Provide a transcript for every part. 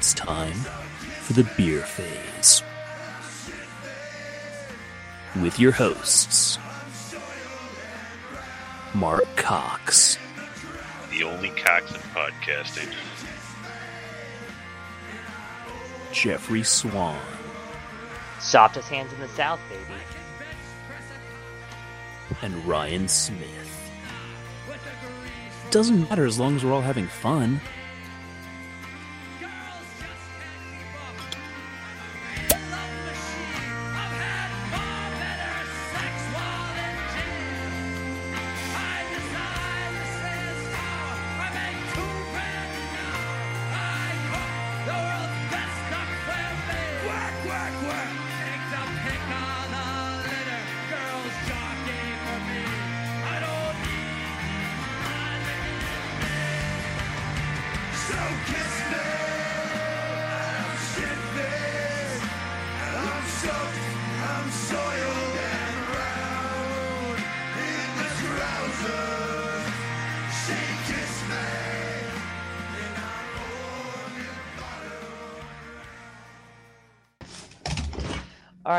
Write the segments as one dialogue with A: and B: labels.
A: it's time for the beer phase. With your hosts, Mark Cox,
B: The only Cox in podcasting.
A: Jeffrey Swan,
C: Softest hands in the South, baby.
A: and Ryan Smith. Doesn't matter as long as we're all having fun.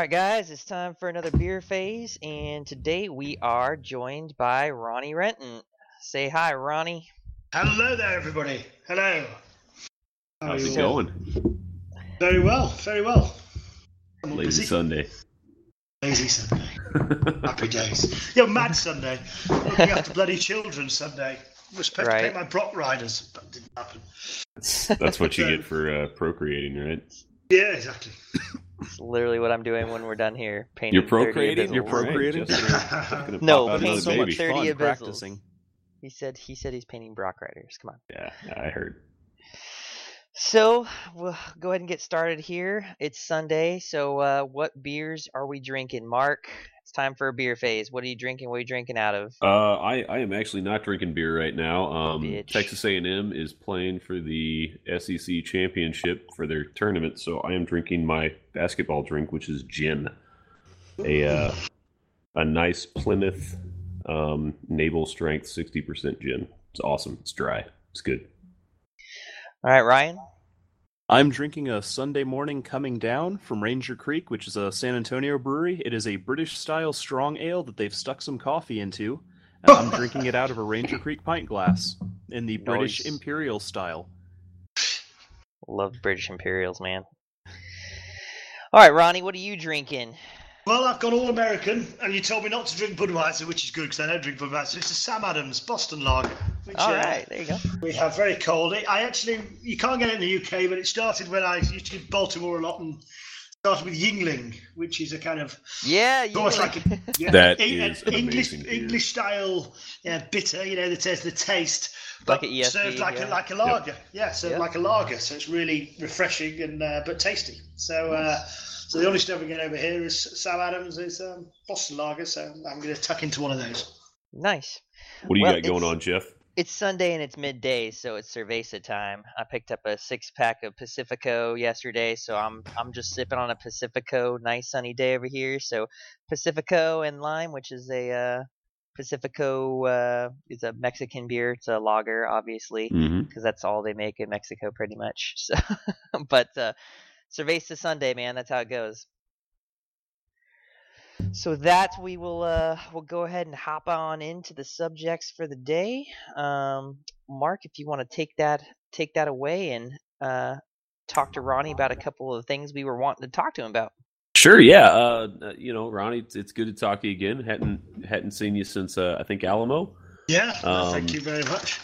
C: Right, guys, it's time for another beer phase, and today we are joined by Ronnie Renton. Say hi, Ronnie.
D: Hello there, everybody. Hello. How
E: How's it
D: all?
E: going?
D: Very well, very well. I'm
E: Lazy
D: busy.
E: Sunday.
D: Lazy Sunday. Happy days. Yo, mad Sunday. Looking after bloody children Sunday. Was supposed to
C: Right.
D: pay my Brock riders, but it didn't happen.
E: That's what you get for uh, procreating, right?
D: Yeah, exactly.
C: It's literally what I'm doing when we're done here. Painting
E: You're
C: 30
E: procreating. You're procreating. Just gonna, just gonna
C: No,
E: pop out
C: so much 30
F: fun
C: abyssals.
F: practicing.
C: He said he said he's painting Brock Riders. Come on.
E: Yeah, I heard.
C: So we'll go ahead and get started here. It's Sunday, so uh, what beers are we drinking, Mark? It's time for a beer phase. What are you drinking? What are you drinking out of?
E: Uh, I I am actually not drinking beer right now. Um,
C: Bitch.
E: Texas A&M is playing for the SEC championship for their tournament, so I am drinking my basketball drink, which is gin, a uh, a nice Plymouth um, naval strength sixty percent gin. It's awesome. It's dry. It's good.
C: All right, Ryan.
F: I'm drinking a Sunday morning coming down from Ranger Creek, which is a San Antonio brewery. It is a British style strong ale that they've stuck some coffee into. And I'm drinking it out of a Ranger Creek pint glass in the British Imperial style.
C: Love British Imperials, man. All right, Ronnie, what are you drinking?
D: Well, I've gone all American, and you told me not to drink Budweiser, which is good because I don't drink Budweiser. It's a Sam Adams Boston Lager, which
C: All
D: uh,
C: there you go.
D: we have very cold. I actually, you can't get it in the UK, but it started when I used to go to Baltimore a lot and started with Yuengling, which is a kind of
C: Yeah,
D: almost like a, yeah,
E: That
D: Eng-
E: is
D: an
E: an
D: English
E: beer.
D: English style yeah, bitter. You know, that has the taste, but
C: a ESB,
D: served like
C: yeah.
D: a like a lager. Yeah, served
C: Yep.
D: like a lager. So it's really refreshing and uh, but tasty. So. Uh, so the only stuff we get over here is Sam Adams is um, Boston Lager, so I'm going to tuck into one of those.
C: nice.
E: What do you
C: Well,
E: got going
C: it's-
E: on, Jeff?
C: It's Sunday and it's midday, so it's cerveza time. I picked up a six pack of Pacifico yesterday, so I'm I'm just sipping on a Pacifico. Nice sunny day over here, so Pacifico and lime, which is a uh, Pacifico. Uh, it's a Mexican beer. It's a lager, obviously,
E: Mm-hmm.
C: because that's all they make in Mexico, pretty much. So, but uh, cerveza Sunday, man, that's how it goes. So that we will uh we'll go ahead and hop on into the subjects for the day. Um, Mark, if you want to take that take that away and uh talk to Ronnie about a couple of things we were wanting to talk to him about.
E: Sure, yeah. Uh, uh, you know, Ronnie, it's, it's good to talk to you again. hadn't hadn't seen you since uh, I think Alamo.
D: Yeah,
E: Um,
D: thank you very much.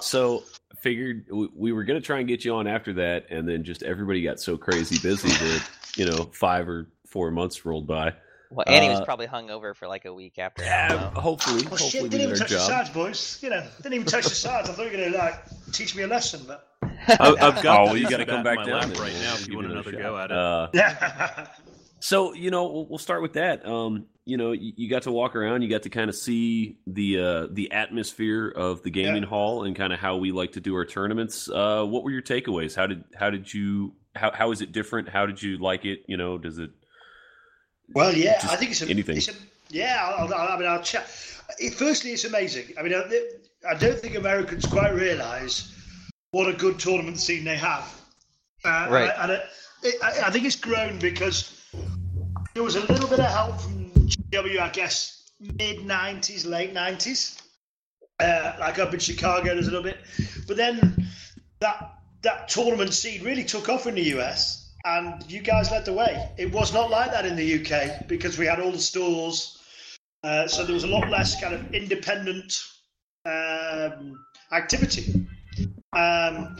E: So figured we, we were going to try and get you on after that, and then just everybody got so crazy busy that you know five or four months rolled by.
C: Well, Annie was probably hung over for like a week after.
E: Yeah, hopefully,
D: Oh
E: hopefully
D: shit!
E: we
D: Didn't even
E: our
D: touch the sides, boys. You know, didn't even touch the sides. I thought you were going to like teach me a lesson, but
F: I- I've got
E: Oh, you got to come back
F: in my
E: down
F: right now if you want another go at it.
E: Uh,
D: yeah,
E: So you know, we'll, we'll start with that. Um, you know, you, you got to walk around, you got to kind of see the uh, the atmosphere of the gaming
D: Yeah.
E: hall and kind of how we like to do our tournaments. Uh, what were your takeaways? How did how did you how how is it different? How did you like it? You know, does it?
D: Well, yeah,
E: Just
D: I think it's a,
E: anything.
D: It's a, yeah, I'll, I'll, I mean, I'll chat. It, firstly, it's amazing. I mean, I, I don't think Americans quite realise what a good tournament scene they have. Uh,
C: Right.
D: And, it, it, I I think it's grown because there was a little bit of help from GW, I guess, mid 90s, late 90s. Uh, like up in Chicago, there's a little bit. But then that that tournament scene really took off in the US, and you guys led the way. It was not like that in the UK because we had all the stores. Uh, so there was a lot less kind of independent um, activity. Um,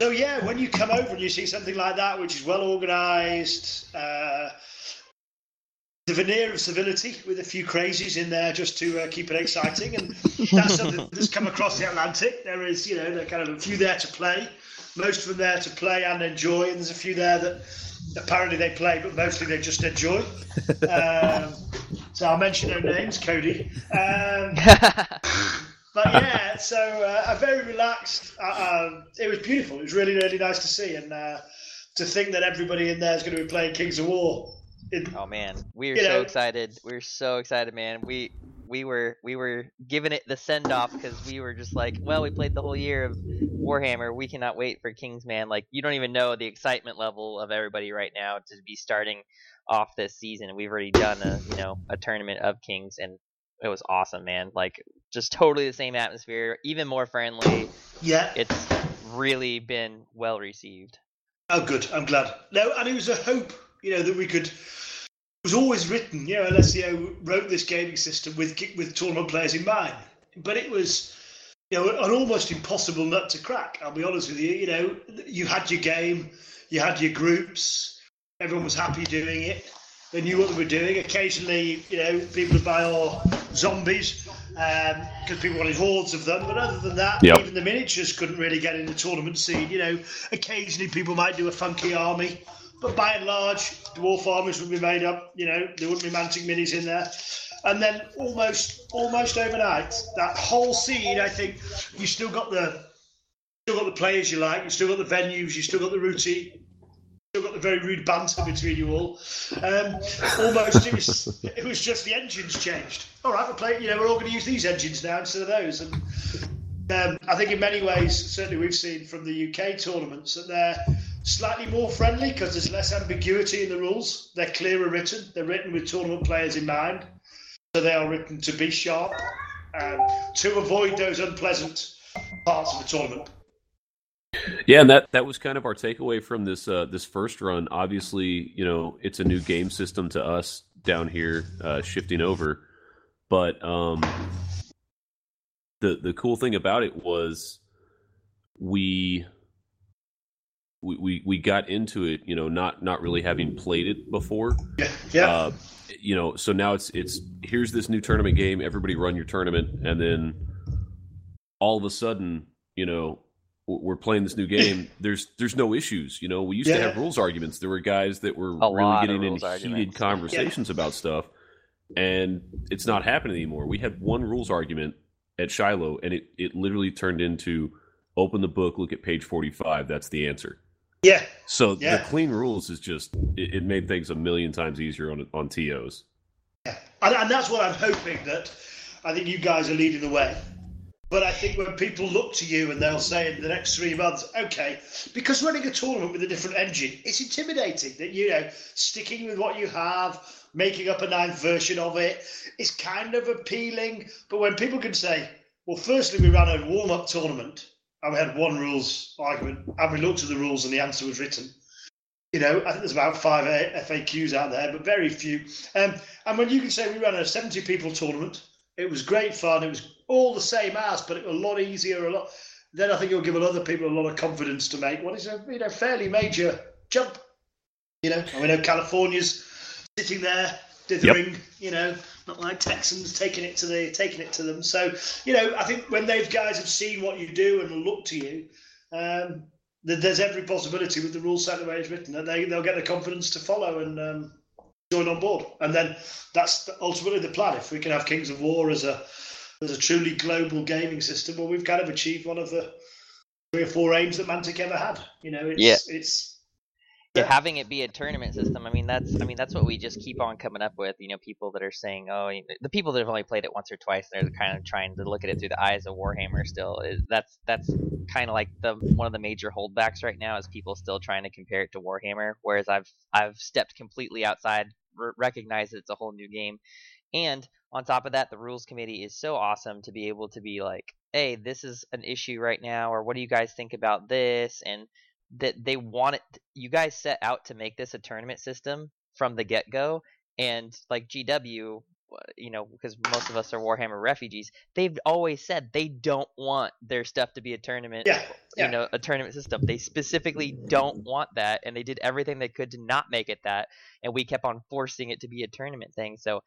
D: so yeah, when you come over and you see something like that, which is well organised, uh, the veneer of civility with a few crazies in there just to uh, keep it exciting, and that's something that's come across the Atlantic. There is, you know, there are kind of a few there to play, most of them there to play and enjoy, and there's a few there that apparently they play, but mostly they just enjoy. Um, so I'll mention no names, Cody. Um, but yeah, so uh, I'm very relaxed. Uh, um, it was beautiful. It was really, really nice to see, and uh, to think that everybody in there is going to be playing Kings of War. In,
C: Oh man, we are
D: You
C: so
D: know-
C: excited. We're so excited, man. We we were we were giving it the send off because we were just like, well, we played the whole year of Warhammer. We cannot wait for Kingsman. Like you don't even know the excitement level of everybody right now to be starting off this season. We've already done a you know a tournament of Kings and it was awesome, man. Like just totally the same atmosphere, even more friendly.
D: yeah.
C: It's really been well received.
D: Oh, good. I'm glad. No, and it was a hope, you know, that we could. It was always written, you know, Alessio wrote this gaming system with with tournament players in mind, but it was, you know, an almost impossible nut to crack. I'll be honest with you. You know, you had your game, you had your groups, everyone was happy doing it. They knew what they were doing. Occasionally, you know, people would buy all zombies um, because people wanted hordes of them. But other than that,
E: Yep.
D: even the miniatures couldn't really get in the tournament scene. You know, occasionally people might do a funky army, but by and large, dwarf armies would be made up. You know, there wouldn't be mantic minis in there. And then almost, almost overnight, that whole scene, I think, you still got the, still got the players you like, you still got the venues, you still got the routine, still got the very rude banter between you all. Um, almost, it was, it was just the engines changed. All right, we're playing. You know, we're all going to use these engines now instead of those. And um, I think in many ways, certainly we've seen from the UK tournaments that they're slightly more friendly because there's less ambiguity in the rules. They're clearer written. They're written with tournament players in mind, so they are written to be sharp um, to avoid those unpleasant parts of the tournament.
E: Yeah, and that that was kind of our takeaway from this uh, this first run. Obviously, you know, it's a new game system to us down here, uh, shifting over. But um, the the cool thing about it was we we we, we got into it, you know, not not really having played it before.
D: Yeah, yeah,
E: Uh, you know, so now it's it's here's this new tournament game. Everybody run your tournament, and then all of a sudden, you know, we're playing this new game. There's there's no issues. You know, we used to have rules arguments. There were guys that were
C: A
E: really getting in
C: rules
E: heated
C: arguments.
E: conversations about stuff, and it's not happening anymore. We had one rules argument at Shiloh, and it it literally turned into open the book, look at page forty five. That's the answer.
D: Yeah.
E: So
D: Yeah.
E: the clean rules is just it, it made things a million times easier on on tos.
D: And, and that's what I'm hoping that I think you guys are leading the way. But I think when people look to you and they'll say in the next three months, okay, because running a tournament with a different engine, it's intimidating that, you know, sticking with what you have, making up a ninth version of it, is kind of appealing. But when people can say, well, firstly, we ran a warm up tournament and we had one rules argument and we looked at the rules and the answer was written. You know, I think there's about five FAQs out there, but very few. Um, and when you can say we ran a 70 people tournament, it was great fun. It was all the same as, but it was a lot easier. A lot. Then I think it'll give other people a lot of confidence to make what is a you know fairly major jump. You know, and we know California's sitting there dithering. You know, not like Texans taking it to the taking it to them. So you know, I think when those guys have seen what you do and look to you, um, there's every possibility with the rule set the way it's written that they they'll get the confidence to follow and. Um, join on board. And then that's ultimately the plan. If we can have Kings of War as a as a truly global gaming system, well, we've kind of achieved one of the three or four aims that Mantic ever had. You know, it's
C: Yeah.
D: it's
C: yeah, having it be a tournament system. I mean, that's I mean that's what we just keep on coming up with. You know, people that are saying, oh, the people that have only played it once or twice, they're kind of trying to look at it through the eyes of Warhammer. Still, is that's that's kind of like the one of the major holdbacks right now is people still trying to compare it to Warhammer. Whereas I've I've stepped completely outside, r- recognize it's a whole new game, and on top of that, the rules committee is so awesome to be able to be like, hey, this is an issue right now, or what do you guys think about this, and that they want it you guys set out to make this a tournament system from the get-go and like gw you know because most of us are warhammer refugees they've always said they don't want their stuff to be a tournament
D: Yeah, yeah.
C: you know a tournament system they specifically don't want that and they did everything they could to not make it that and we kept on forcing it to be a tournament thing so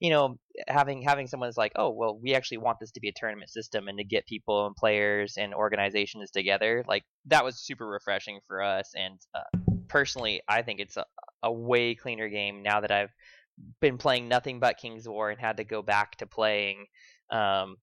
C: you know having having someone that's like oh well we actually want this to be a tournament system and to get people and players and organizations together like that was super refreshing for us and uh, personally i think it's a, a way cleaner game now that i've been playing nothing but king's war and had to go back to playing um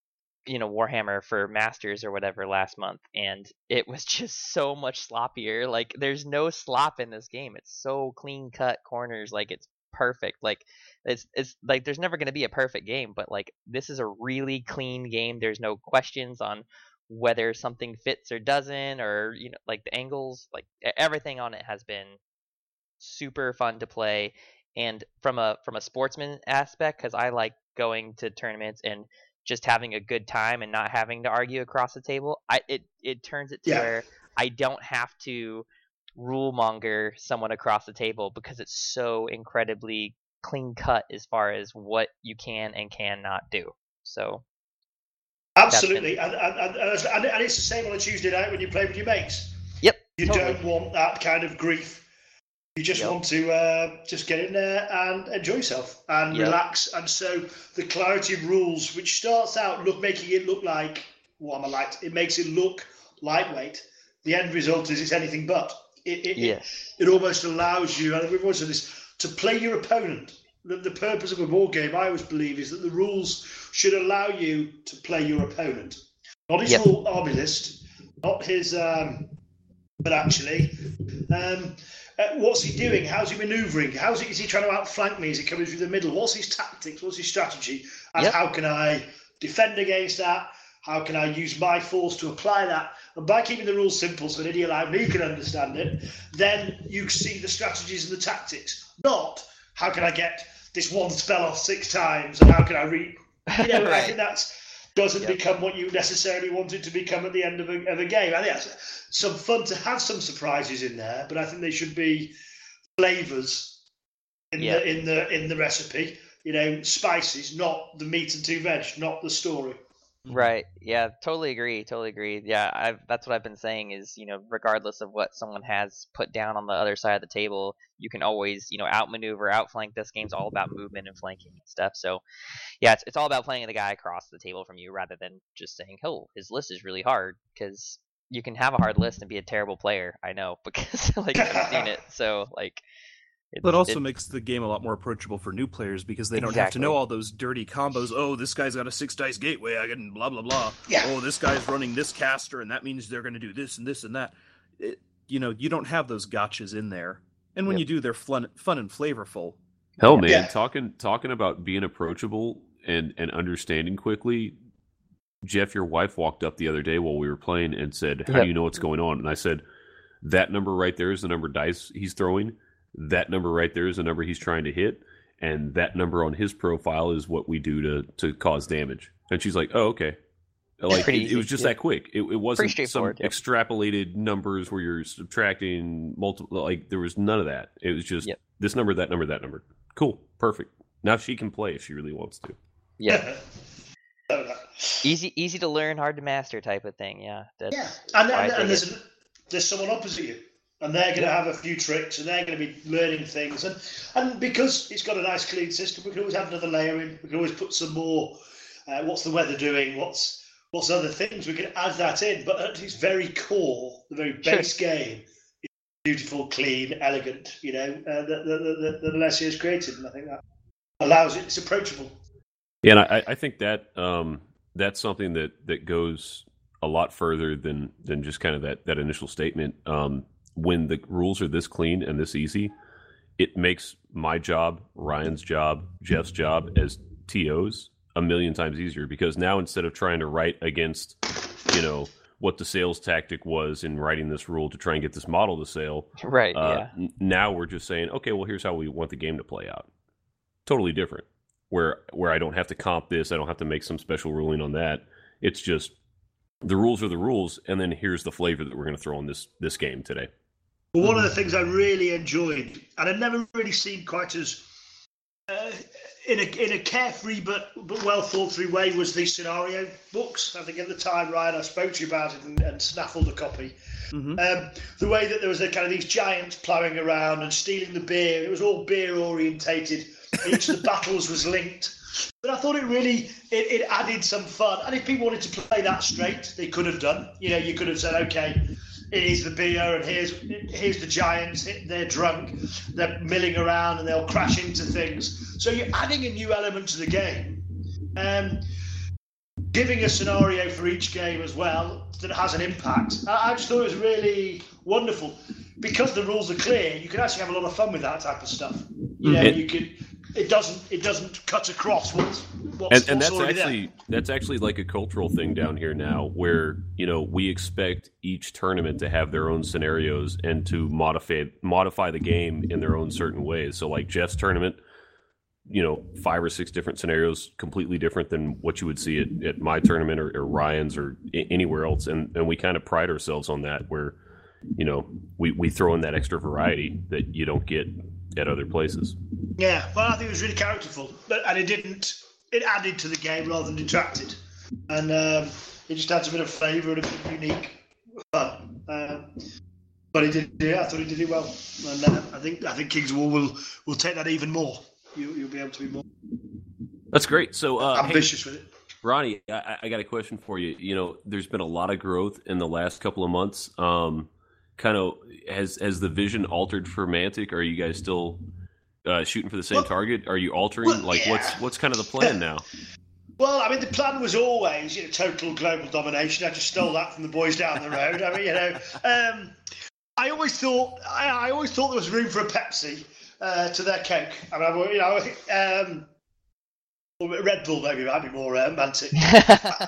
C: you know warhammer for masters or whatever last month and it was just so much sloppier like there's no slop in this game. It's so clean cut corners like it's perfect like it's it's like there's never going to be a perfect game but like this is a really clean game. There's no questions on whether something fits or doesn't or you know like the angles like everything on it has been super fun to play and from a from a sportsman aspect because i like going to tournaments and just having a good time and not having to argue across the table i it it turns it to
D: Yeah.
C: where i don't have to rule monger someone across the table because it's so incredibly clean cut as far as what you can and cannot do so
D: Absolutely, and, and, and, and, and it's the same on a Tuesday night when you play with your mates.
C: yep
D: You
C: totally.
D: don't want that kind of grief. You just
C: Yep.
D: want to uh, just get in there and enjoy yourself and
C: Yep.
D: relax. And so the clarity of rules, which starts out look making it look like what am I like? It makes it look lightweight. The end result is it's anything but. It, it, it,
C: yes
D: it almost allows you, and we've always said this, to play your opponent. The, the purpose of a board game, I always believe, is that the rules should allow you to play your opponent. Not his
C: Yep.
D: full army list, not his, um, but actually, um, uh, what's he doing? How's he manoeuvring? How's he, is he trying to outflank me? Is he coming through the middle? What's his tactics? What's his strategy? And
C: Yep.
D: how can I defend against that? How can I use my force to apply that? And by keeping the rules simple so an idiot like me can understand it, then you see the strategies and the tactics. Not how can I get this one spell off six times and how can I read? You know, I think that's doesn't
C: Yep.
D: become what you necessarily want it to become at the end of a, of a game. I think that's some fun to have some surprises in there, but I think they should be flavors in
C: Yeah.
D: the in the in the recipe. You know, spices, not the meat and two veg, not the story. Mm-hmm.
C: Right. Yeah. Totally agree. Totally agree. Yeah. I've that's what I've been saying is you know regardless of what someone has put down on the other side of the table, you can always you know outmaneuver, outflank. This game's all about movement and flanking and stuff. So yeah, it's it's all about playing the guy across the table from you rather than just saying, oh, his list is really hard because you can have a hard list and be a terrible player. I know because like I've seen it. So like. It's,
F: But it also
C: it-
F: makes the game a lot more approachable for new players because they don't have to know all those dirty combos. Oh, this guy's got a six dice gateway. I can blah blah blah.
D: Yeah.
F: Oh, this guy's running this caster, and that means they're going to do this and this and that. It, you know, you don't have those gotchas in there, and when
C: Yep.
F: you do, they're fun, fun and flavorful.
E: Hell, man,
D: Yeah.
E: talking talking about being approachable and and understanding quickly. Jeff, your wife walked up the other day while we were playing and said, "How
C: Yep.
E: do you know what's going on?" And I said, "That number right there is the number of dice he's throwing. That number right there is the number he's trying to hit, and that number on his profile is what we do to to cause damage." And she's like, "Oh, okay." Like
C: Pretty
E: it, it was just
C: yeah.
E: that quick. It, it wasn't some
C: straightforward, yep.
E: extrapolated numbers where you're subtracting multiple. Like there was none of that. It was just
C: Yep.
E: this number, that number, that number. Cool, perfect. Now she can play if she really wants to.
C: yeah, easy easy to learn, hard to master type of thing. Yeah. That's,
D: Yeah, and, and, and there's there's someone opposite you, and they're going to have a few tricks, and they're going to be learning things, and and because it's got a nice clean system, we can always add another layer in. We can always put some more. Uh, what's the weather doing? What's what's other things? We can add that in, but at its very core, the very
C: Sure.
D: base game, is beautiful, clean, elegant. You know, uh, that that that Alessio has created, and I think that allows it. It's approachable.
E: Yeah, and I, I think that um, that's something that that goes a lot further than than just kind of that that initial statement. Um, when the rules are this clean and this easy, it makes my job, Ryan's job, Jeff's job as TOs a million times easier because now instead of trying to write against, you know, what the sales tactic was in writing this rule to try and get this model to sale,
C: Right.
E: uh,
C: yeah.
E: n- now we're just saying, okay, well, here's how we want the game to play out. Totally different. Where where I don't have to comp this, I don't have to make some special ruling on that. It's just the rules are the rules, and then here's the flavor that we're going to throw in this this game today.
D: But one of the things I really enjoyed, and I've never really seen quite as uh, in a in a carefree but but well thought through way, was the scenario books. I think at the time, Ryan, I spoke to you about it and, and snaffled a copy.
F: Mhm.
D: Um, the way that there was a kind of these giants ploughing around and stealing the beer. It was all beer orientated. Each of the battles was linked. But I thought it really it, it added some fun. And if people wanted to play that straight, they could have done. You know, you could have said, okay, here's the beer and here's here's the giants. They're drunk, they're milling around, and they'll crash into things. So you're adding a new element to the game. Um, giving a scenario for each game as well that has an impact. I, I just thought it was really wonderful because the rules are clear. You can actually have a lot of fun with that type of stuff. You know,
E: And-
D: you could. It doesn't. It doesn't cut across what's what's,
E: and, and
D: what's
E: that's
D: already there.
E: actually that's actually like a cultural thing down here now where you know we expect each tournament to have their own scenarios and to modify modify the game in their own certain ways so like jeff's tournament you know five or six different scenarios completely different than what you would see at, at my tournament or, or ryan's or a- anywhere else and and we kind of pride ourselves on that where you know we, we throw in that extra variety that you don't get at other places
D: Yeah, well, I think it was really characterful, but and it didn't. It added to the game rather than detracted, and um, it just adds a bit of flavour and a bit of unique fun. Um, but he did. Yeah, I thought he did it well, and uh, I think I think Kings of War will will take that even more. You, you'll be able to be more
E: that's great so uh, hey,
D: ambitious with it.
E: Ronnie, I, I got a question for you. You know, there's been a lot of growth in the last couple of months. Um, kind of has has the vision altered for Mantic? Are you guys still uh, shooting for the same
D: Well-
E: target? Are you altering?
D: well,
E: like,
D: yeah.
E: what's what's kind of the plan now?
D: Well, I mean, the plan was always, you know, total global domination. I just stole that from the boys down the road. I mean, you know, um, I always thought, I, I always thought there was room for a Pepsi uh, to their Coke. I mean, you know, um, Red Bull maybe might be more uh, romantic. I,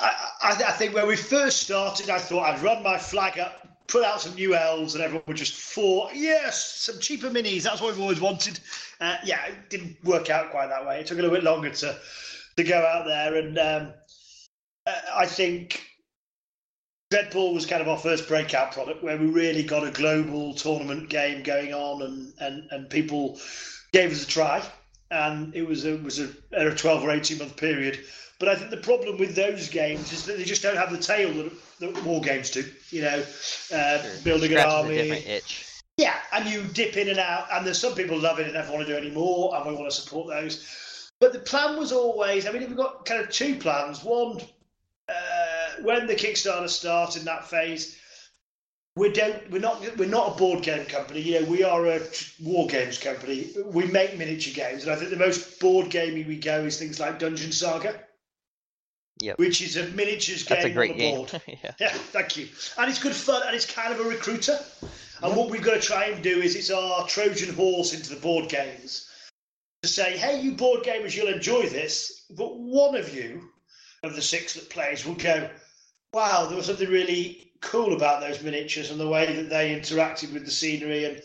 D: I, I think when we first started, I thought I'd run my flag up, put out some new elves, and everyone would just for yes, some cheaper minis. That's what we've always wanted. Uh, yeah, it didn't work out quite that way. It took a little bit longer to to go out there, and um, uh, I think Bull was kind of our first breakout product, where we really got a global tournament game going on, and and, and people gave us a try, and it was a it was a, a twelve or eighteen month period. But I think the problem with those games is that they just don't have the tail that, that war games do. You know, uh, building an
C: a
D: army.
C: different itch.
D: Yeah, and you dip in and out, and there's some people love it and never want to do any more, and we want to support those. But the plan was always, I mean, we've got kind of two plans. One, uh, when the Kickstarter starts in that phase, we don't, we're not, we're not a board game company. You know, we are a war games company. We make miniature games, and I think the most board gamey we go is things like Dungeon Saga.
C: Yep.
D: Which is a miniatures game
C: That's a great
D: on a
C: game.
D: board.
C: yeah.
D: Yeah, thank you. And it's good fun, and it's kind of a recruiter. And what we've got to try and do is it's our Trojan horse into the board games to say, hey, you board gamers, you'll enjoy this, but one of you of the six that plays will go, wow, there was something really cool about those miniatures and the way that they interacted with the scenery. And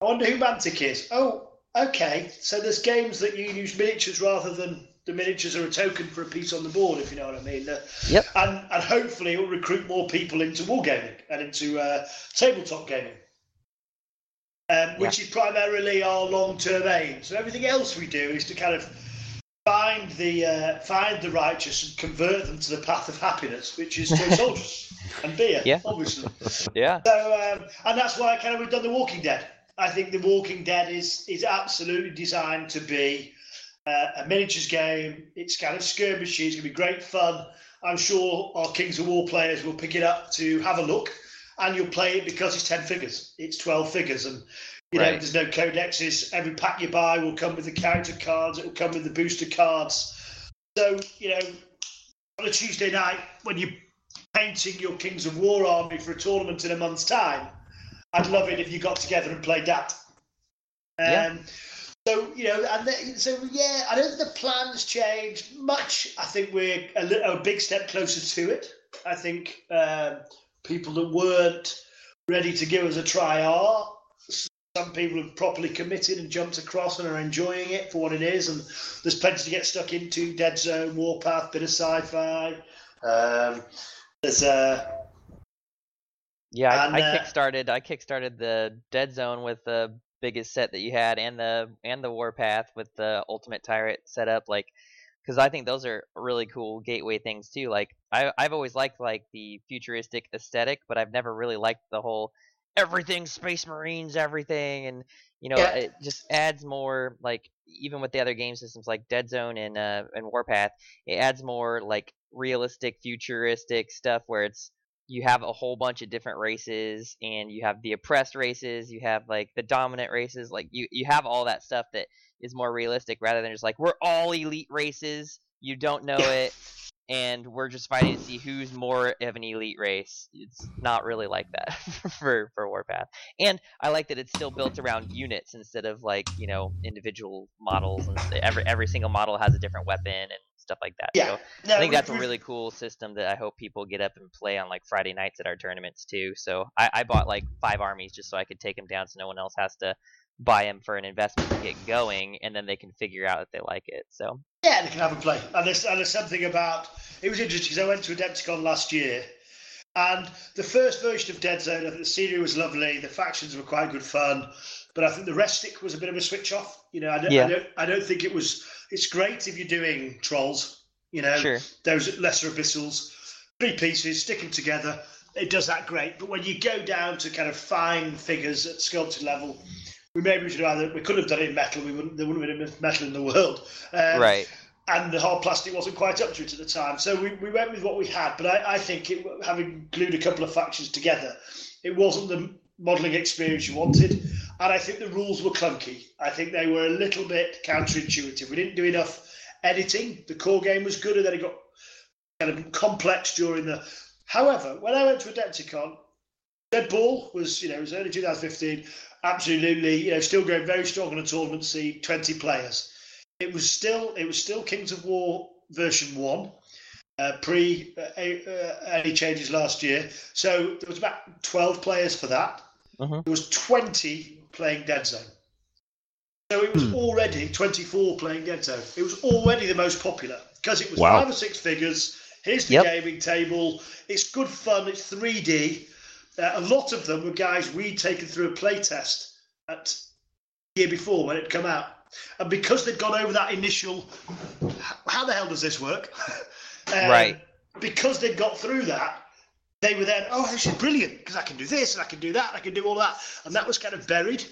D: I wonder who Mantic is. Oh, okay. So there's games that you use miniatures rather than the miniatures are a token for a piece on the board, if you know what I mean. Uh,
C: Yep.
D: and, and hopefully it will recruit more people into wargaming and into uh, tabletop gaming, um, which is primarily our long-term aim. So everything else we do is to kind of find the uh, find the righteous and convert them to the path of happiness, which is toy soldiers and beer,
C: Yeah.
D: obviously.
C: Yeah.
D: So, um, and that's why kind of we've done The Walking Dead. I think The Walking Dead is is absolutely designed to be uh, a miniatures game. It's kind of skirmishy. It's going to be great fun. I'm sure our Kings of War players will pick it up to have a look, and you'll play it because it's ten figures. It's twelve figures, and you know there's no codexes. Every pack you buy will come with the character cards. It will come with the booster cards. So you know, on a Tuesday night when you're painting your Kings of War army for a tournament in a month's time, I'd love it if you got together and played that. Um,
C: Yeah.
D: So you know, and the, so yeah, I don't think the plans changed much. I think we're a, li- a big step closer to it. I think um, people that weren't ready to give us a try are. Some people have properly committed and jumped across and are enjoying it for what it is. And there's plenty to get stuck into: Dead Zone, Warpath, bit of sci-fi. Um, there's uh,
C: Yeah,
D: And,
C: I, I
D: uh,
C: kickstarted. I kickstarted the Dead Zone with the biggest set that you had, and the and the Warpath with the Ultimate Tyrant setup. Like, because I think those are really cool gateway things too. Like, I I've always liked like the futuristic aesthetic, but I've never really liked the whole everything Space Marines, everything, and you know,
D: Yeah.
C: it just adds more like even with the other game systems like Dead Zone and uh and Warpath, it adds more like realistic, futuristic stuff where it's you have a whole bunch of different races and you have the oppressed races you have like the dominant races like you you have all that stuff that is more realistic rather than just like we're all elite races you don't know it and we're just fighting to see who's more of an elite race. It's not really like that for for warpath. And i like that it's still built around units instead of like you know individual models and every every single model has a different weapon and stuff like that
D: yeah.
C: so
D: No,
C: I think that's a really cool system that I hope people get up and play on like Friday nights at our tournaments too. So I, I bought like five armies just so I could take them down, so no one else has to buy them for an investment to get going, and then they can figure out if they like it. So
D: Yeah, they can have a play. And there's, and there's something about it was interesting because I went to Adepticon last year, and the first version of Dead Zone, I think the scenery was lovely, the factions were quite good fun, but I think the Restic was a bit of a switch off. You know, I don't,
C: Yeah.
D: I don't, I don't think it was. It's great if you're doing trolls. You know,
C: sure,
D: those lesser abyssals, three pieces, stick them together. It does that great. But when you go down to kind of fine figures at sculpted level, we maybe should have either we could have done it in metal. We wouldn't. There wouldn't have been enough metal in the world. Um,
C: right,
D: and the hard plastic wasn't quite up to it at the time. So we, we went with what we had. But I, I think it, having glued a couple of factions together, it wasn't the modelling experience you wanted. And I think the rules were clunky. I think they were a little bit counterintuitive. We didn't do enough editing. The core game was good, and then it got kind of complex during the. However, when I went to Adepticon, Dreadball was, you know, it was early 2015, absolutely, you know, still going very strong on a tournament scene, 20 players it was still it was still Kings of War version one, uh, pre uh, uh, any changes last year. So there was about twelve players for that.
C: Mhm.
D: There was twenty playing Dead Zone. So it was
E: Hmm.
D: already twenty four playing Dead Zone. It was already the most popular because it was
E: Wow.
D: five or six figures. Here's the
C: Yep.
D: gaming table. It's good fun. It's three D. Uh, a lot of them were guys we'd taken through a play test at the year before when it come out. And because they'd gone over that initial, how the hell does this work? Um,
C: Right.
D: Because they'd got through that, they were then, oh, this is brilliant because I can do this and I can do that, and I can do all that. And that was kind of buried.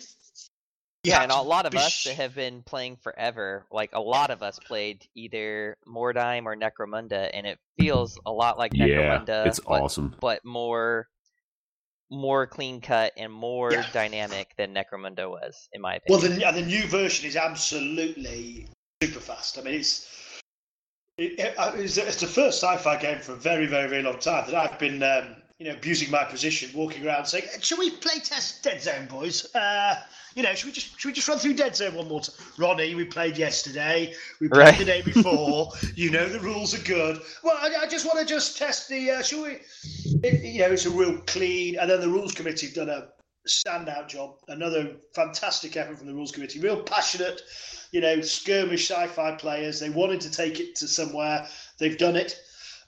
D: You
C: yeah, and a lot of
D: be
C: us
D: sh-
C: that have been playing forever, like a lot of us played either Mordheim or Necromunda, and it feels a lot like Necromunda.
E: Yeah, it's
C: but,
E: awesome.
C: but more more clean cut and more
D: Yeah.
C: dynamic than Necromunda was, in my opinion.
D: Well, the, and the new version is absolutely super fast. I mean, it's it, it- it's, it's the first sci-fi game for a very, very, very long time that I've been, um, you know, abusing my position, walking around saying, "Should we play test Dead Zone, boys? Uh, you know, should we just should we just run through Dead Zone one more time? Ronnie, we played yesterday. We played
C: Right.
D: the day before. you know the rules are good. Well, I, I just want to just test the. Uh, should we? It, you know, it's a real clean. And then the rules committee have done a standout job. Another fantastic effort from the rules committee. Real passionate, you know, skirmish sci-fi players. They wanted to take it to somewhere. They've done it.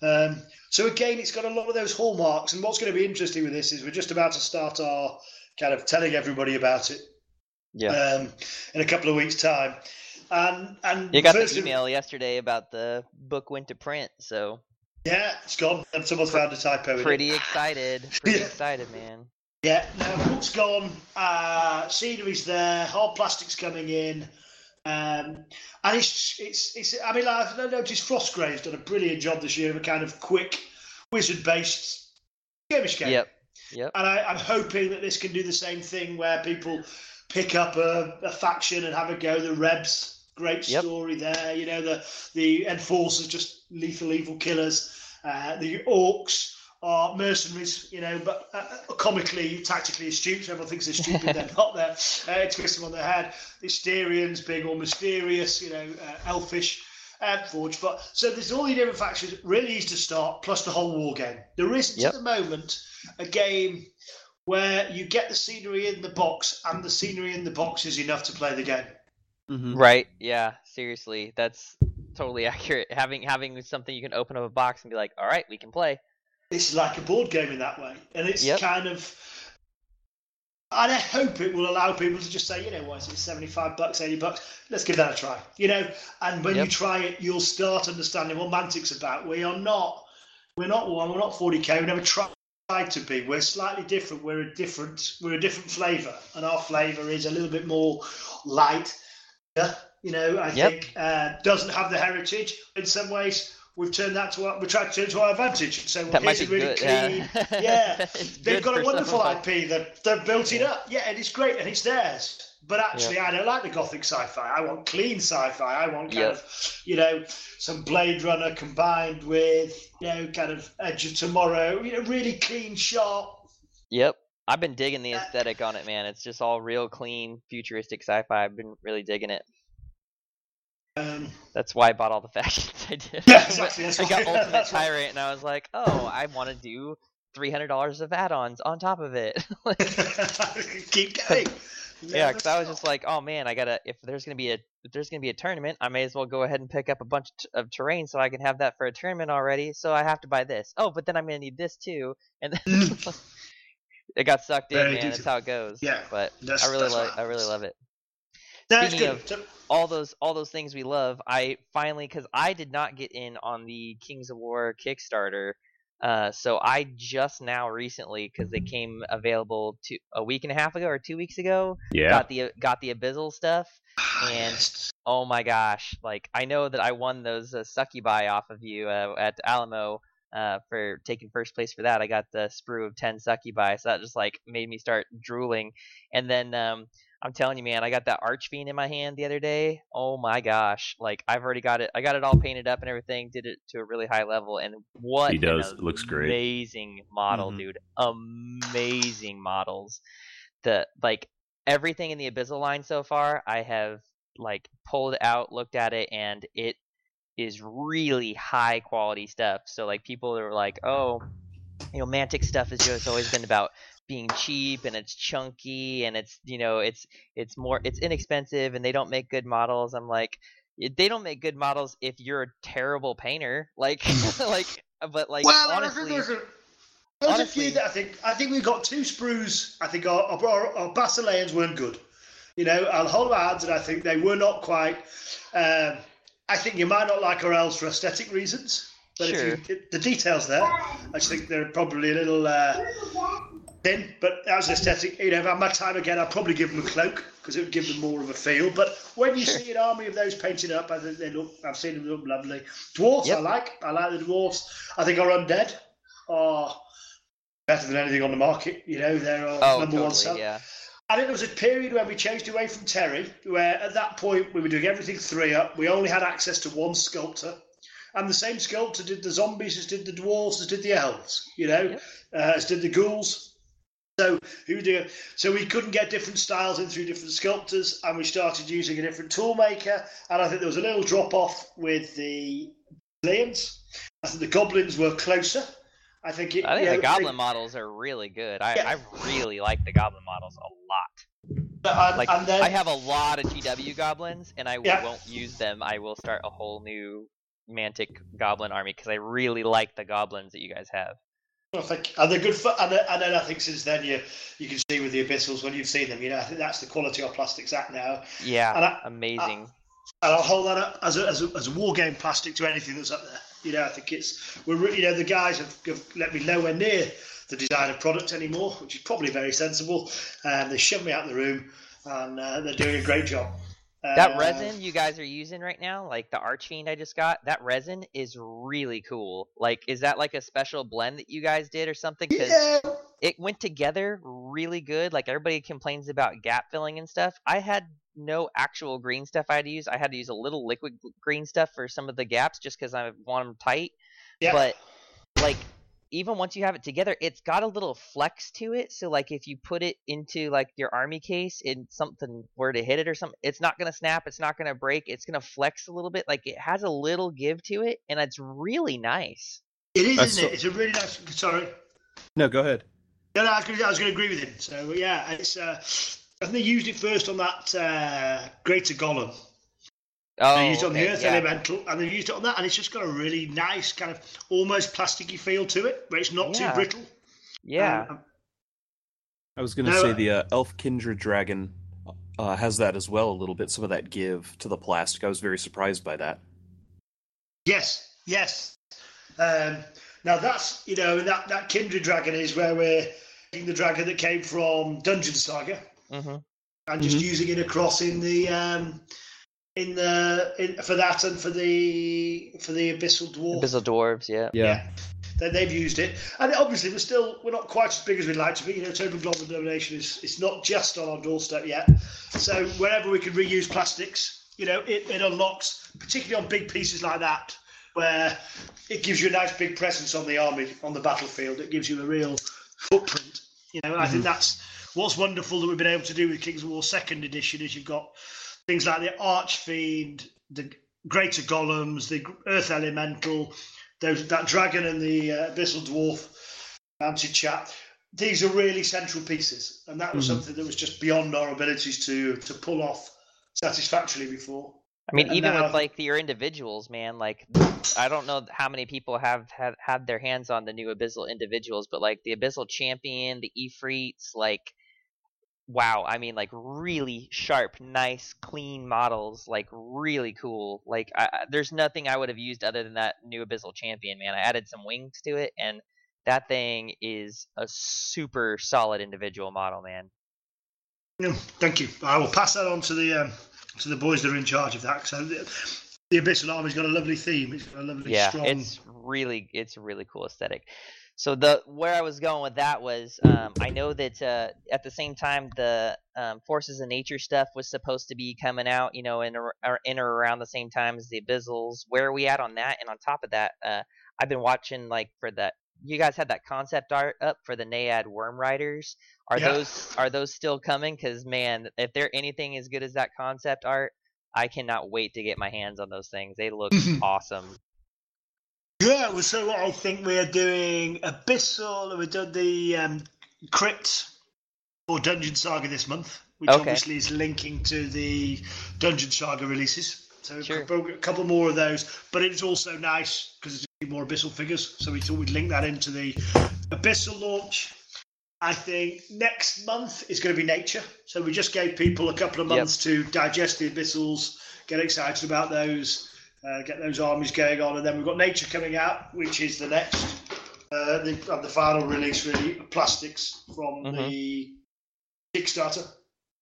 D: Um, so again, it's got a lot of those hallmarks. And what's going to be interesting with this is we're just about to start our kind of telling everybody about it
C: yeah.
D: um, in a couple of weeks' time. And and
C: You got the
D: of-
C: email yesterday about the book went to print, so
D: yeah, it's gone. And someone's found a typo.
C: pretty excited. Pretty
D: Yeah.
C: excited, man.
D: Yeah, no, book's gone. Uh, scenery's there. Hard plastic's coming in. Um, and it's, it's, it's, I mean, I've noticed Frostgrave's done a brilliant job this year of a kind of quick wizard based skirmish game.
C: Yep. Yep.
D: And I, I'm hoping that this can do the same thing where people pick up a, a faction and have a go. The Rebs, great
C: Yep.
D: story there. You know, the the Enforcers, just lethal evil killers. Uh, the Orcs, are mercenaries, you know, but uh, comically, tactically astute. Everyone thinks they're stupid, they're not. There, uh, twist them on their head. The Asterians being all mysterious, you know, uh, elfish. Uh, Forge, but so there's all the different factions. Really easy to start, plus the whole war game. There isn't
C: Yep.
D: at the moment a game where you get the scenery in the box, and the scenery in the box is enough to play the game.
F: Mhm.
C: Right? Yeah. Seriously, that's totally accurate. Having having something you can open up a box and be like, all right, we can play.
D: It's like a board game in that way, and it's
C: Yep.
D: kind of. And I hope it will allow people to just say, you know, what is it, seventy-five bucks, eighty bucks? Let's give that a try. You know, and when you try it, you'll start understanding what Mantic's about. We are not, we're not one, we're not forty k. We never tried to be. We're slightly different. We're a different, we're a different flavour, and our flavour is a little bit more light. You know, I
C: Yep.
D: think uh, doesn't have the heritage in some ways. We've turned that to our, we tried to turn to our advantage. So
C: That might
D: here's a really
C: good.
D: clean,
C: yeah.
D: yeah, They've got a wonderful. IP that they've built it
C: Yeah.
D: up. Yeah, and it's great and it's theirs. But actually, I don't like the gothic sci-fi. I want clean sci-fi. I want kind of, you know, some Blade Runner combined with, you know, kind of Edge of Tomorrow. You know, really clean shot.
C: Yep. I've been digging the
D: Uh,
C: aesthetic on it, man. It's just all real clean, futuristic sci-fi. I've been really digging it.
D: Um,
C: That's why I bought all the factions I did.
D: Yeah, exactly,
C: I got Ultimate Tyrant, and I was like, oh, I want to do three hundred dollars of add-ons on top of it. Like,
D: keep going.
C: yeah, because I was just like, oh man, I gotta. If there's gonna be a if there's gonna be a tournament, I may as well go ahead and pick up a bunch t- of terrain so I can have that for a tournament already. So I have to buy this. Oh, but then I'm gonna need this too, and then it got sucked in,
D: Very
C: man. That's how it goes.
D: Yeah,
C: but I really like. I really love it.
D: No, it's
C: speaking
D: good.
C: of-
D: So-
C: all those all those things we love i finally because i did not get in on the kings of war kickstarter uh, so i just now recently because they came available to a week and a half ago or two weeks ago
E: Yeah.
C: got the got the abyssal stuff and
D: Yes.
C: oh my gosh like i know that i won those uh, succubi off of you uh, at alamo uh, for taking first place for that i got the sprue of 10 succubi so that just like made me start drooling and then um, i'm telling you man i got that archfiend in my hand the other day oh my gosh like i've already got it i got it all painted up and everything did it to a really high level and what
E: He
C: an
E: does. Looks great.
C: amazing model
F: Mhm.
C: dude amazing models the like everything in the abyssal line so far i have like pulled out looked at it and it is really high quality stuff so like people are like oh you know mantic stuff has just always been about being cheap and it's chunky and it's you know it's it's more it's inexpensive and they don't make good models i'm like they don't make good models if you're a terrible painter like like but like
D: well,
C: honestly
D: there's, a, there's a
C: honestly-
D: few that I think. I think we've got two sprues. I think our our, our, our Basileans weren't good. You know, I'll hold my hands, and I think they were not quite. Um, I think you might not like our elves for aesthetic reasons, but
C: Sure.
D: if you, the details there, I just think they're probably a little uh, thin. But as aesthetic, you know, if I had my time again, I'd probably give them a cloak because it would give them more of a feel. But when you
C: Sure.
D: see an army of those painted up, I think they look. I've seen them look lovely. Dwarves, I like. I like the dwarves. I think our undead are better than anything on the market. You know, they're our
C: oh
D: number one
C: totally
D: seller.
C: yeah
D: I think there was a period where we changed away from Terry, where at that point we were doing everything three up. We only had access to one sculptor, and the same sculptor did the zombies, as did the dwarves, as did the elves. You know,
C: Yep.
D: uh, as did the ghouls. So who do? So we couldn't get different styles in through different sculptors, and we started using a different tool maker. And I think there was a little drop off with the lions. I think the goblins were closer. I think it.
C: i think
D: you know,
C: the goblin models are really good i,
D: Yeah.
C: I really like the goblin models a lot
D: and, um,
C: like
D: and then,
C: I have a lot of GW goblins, and I
D: Yeah.
C: won't use them. I will start a whole new Mantic goblin army because I really like the goblins that you guys have.
D: I think, and they're good for, and, then- and then I think since then you you can see with the abyssals when you've seen them, you know, I think that's the quality of plastics at now.
C: Yeah,
D: And I-
C: amazing.
D: And I'll hold that up as a, as a, as a war game plastic to anything that's up there. You know, I think it's we're you know the guys have, have let me nowhere near the design of product anymore, which is probably very sensible. And they shoved me out of the room, and uh, they're doing a great job.
C: That
D: Uh,
C: resin you guys are using right now, like the Archfiend I just got, that resin is really cool. Like, is that like a special blend that you guys did or something? Because
D: Yeah,
C: it went together really good. Like everybody complains about gap filling and stuff. I had no actual green stuff I had to use. I had to use a little liquid green stuff for some of the gaps just because I want them tight.
D: yeah.
C: But like even once you have it together, it's got a little flex to it. So like if you put it into like your army case and something were to hit it or something, it's not gonna snap. It's not gonna break. It's gonna flex a little bit. Like it has a little give to it, and it's really nice.
D: It is,
F: That's
D: isn't
F: so-
D: it? It's a really nice. Sorry.
F: No, go ahead.
D: No, no, I was going to, I was going to agree with him. So yeah, it's. Uh, I think they used it first on that uh, Greater Golem.
C: Oh,
D: they used it on
C: okay,
D: the Earth
C: yeah.
D: Elemental, and they've used it on that, and it's just got a really nice kind of almost plasticky feel to it, but it's not
C: Yeah.
D: too brittle.
C: Yeah.
D: Um,
F: I was going to
D: No,
F: say
D: uh,
F: the uh, Elf Kindred Dragon uh, has that as well, a little bit, some of that give to the plastic. I was very surprised by that.
D: Yes, yes. Um, now that's you know that that Kindred Dragon is where we're taking the dragon that came from Dungeon Saga
C: hmm
D: and just
F: Mhm.
D: using it across in the um, in the in, for that and for the for the Abyssal Dwarf.
C: Abyssal dwarves. Yeah.
D: Yeah. Then they've used it, and obviously we're still we're not quite as big as we'd like to be. You know, Total Global Domination is it's not just on our doorstep yet. So wherever we can reuse plastics, you know, it, it unlocks, particularly on big pieces like that, where it gives you a nice big presence on the army on the battlefield. It gives you a real footprint. You know, I think mm-hmm. that's what's wonderful that we've been able to do with Kings of War Second Edition is you've got things like the Archfiend, the Greater Golems, the Earth Elemental, those that dragon and the uh, Abyssal Dwarf mounted chap. These are really central pieces, and that was
F: Mhm.
D: something that was just beyond our abilities to to pull off satisfactorily before.
C: I mean,
D: And
C: even
D: now-
C: with like your individuals, man. Like, I don't know how many people have have had their hands on the new Abyssal individuals, but like the Abyssal Champion, the Ifrits, like, wow. I mean, like really sharp, nice, clean models. Like really cool. Like, I, there's nothing I would have used other than that new Abyssal Champion, man. I added some wings to it, and that thing is a super solid individual model, man.
D: No, thank you. I will pass that on to the um, to the boys that are in charge of that. So the, the Abyssal Army's got a lovely theme. It's got a lovely
C: yeah
D: strong.
C: it's really it's a really cool aesthetic so the where i was going with that was um, i know that uh, at the same time the um, forces of nature stuff was supposed to be coming out you know in or, in or around the same time as the abyssals. Where are we at on that? And on top of that uh, i've been watching like for that you guys had that concept art up for the naiad worm riders. Are
D: Yeah.
C: those are those still coming? Because man if they're anything as good as that concept art i cannot wait to get my hands on those things. They look awesome
D: Yeah, so I think we're doing Abyssal, and we've done the um, Crypt or Dungeon Saga this month, which
C: Okay.
D: obviously is linking to the Dungeon Saga releases. So we've
C: Sure.
D: got a couple more of those, but it's also nice because there's a more Abyssal figures, so we thought we'd link that into the Abyssal launch. I think next month is going to be Nature, so we just gave people a couple of
C: Yep.
D: months to digest the Abyssals, get excited about those uh, get those armies going on, and then we've got Nature coming out, which is the next, uh, the, the final release really plastics from
C: Mhm.
D: the Kickstarter.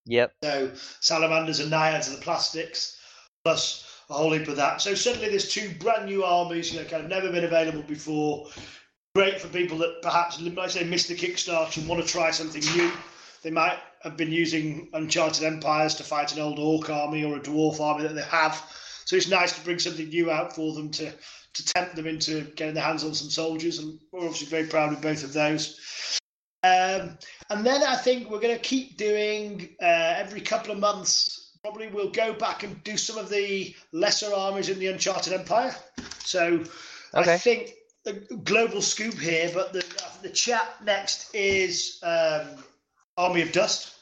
C: yep
D: So salamanders and naiads are the plastics, plus a whole heap of that. So suddenly there's two brand new armies, you know, kind of never been available before. Great for people that perhaps, like say, missed the Kickstarter and want to try something new. They might have been using Uncharted Empires to fight an old orc army or a dwarf army that they have. So it's nice to bring something new out for them to to tempt them into getting their hands on some soldiers, and we're obviously very proud of both of those. Um, and then I think we're going to keep doing uh, every couple of months. Probably we'll go back and do some of the lesser armies in the Uncharted Empire. So
C: Okay.
D: I think the global scoop here, but the the chat next is um, Army of Dust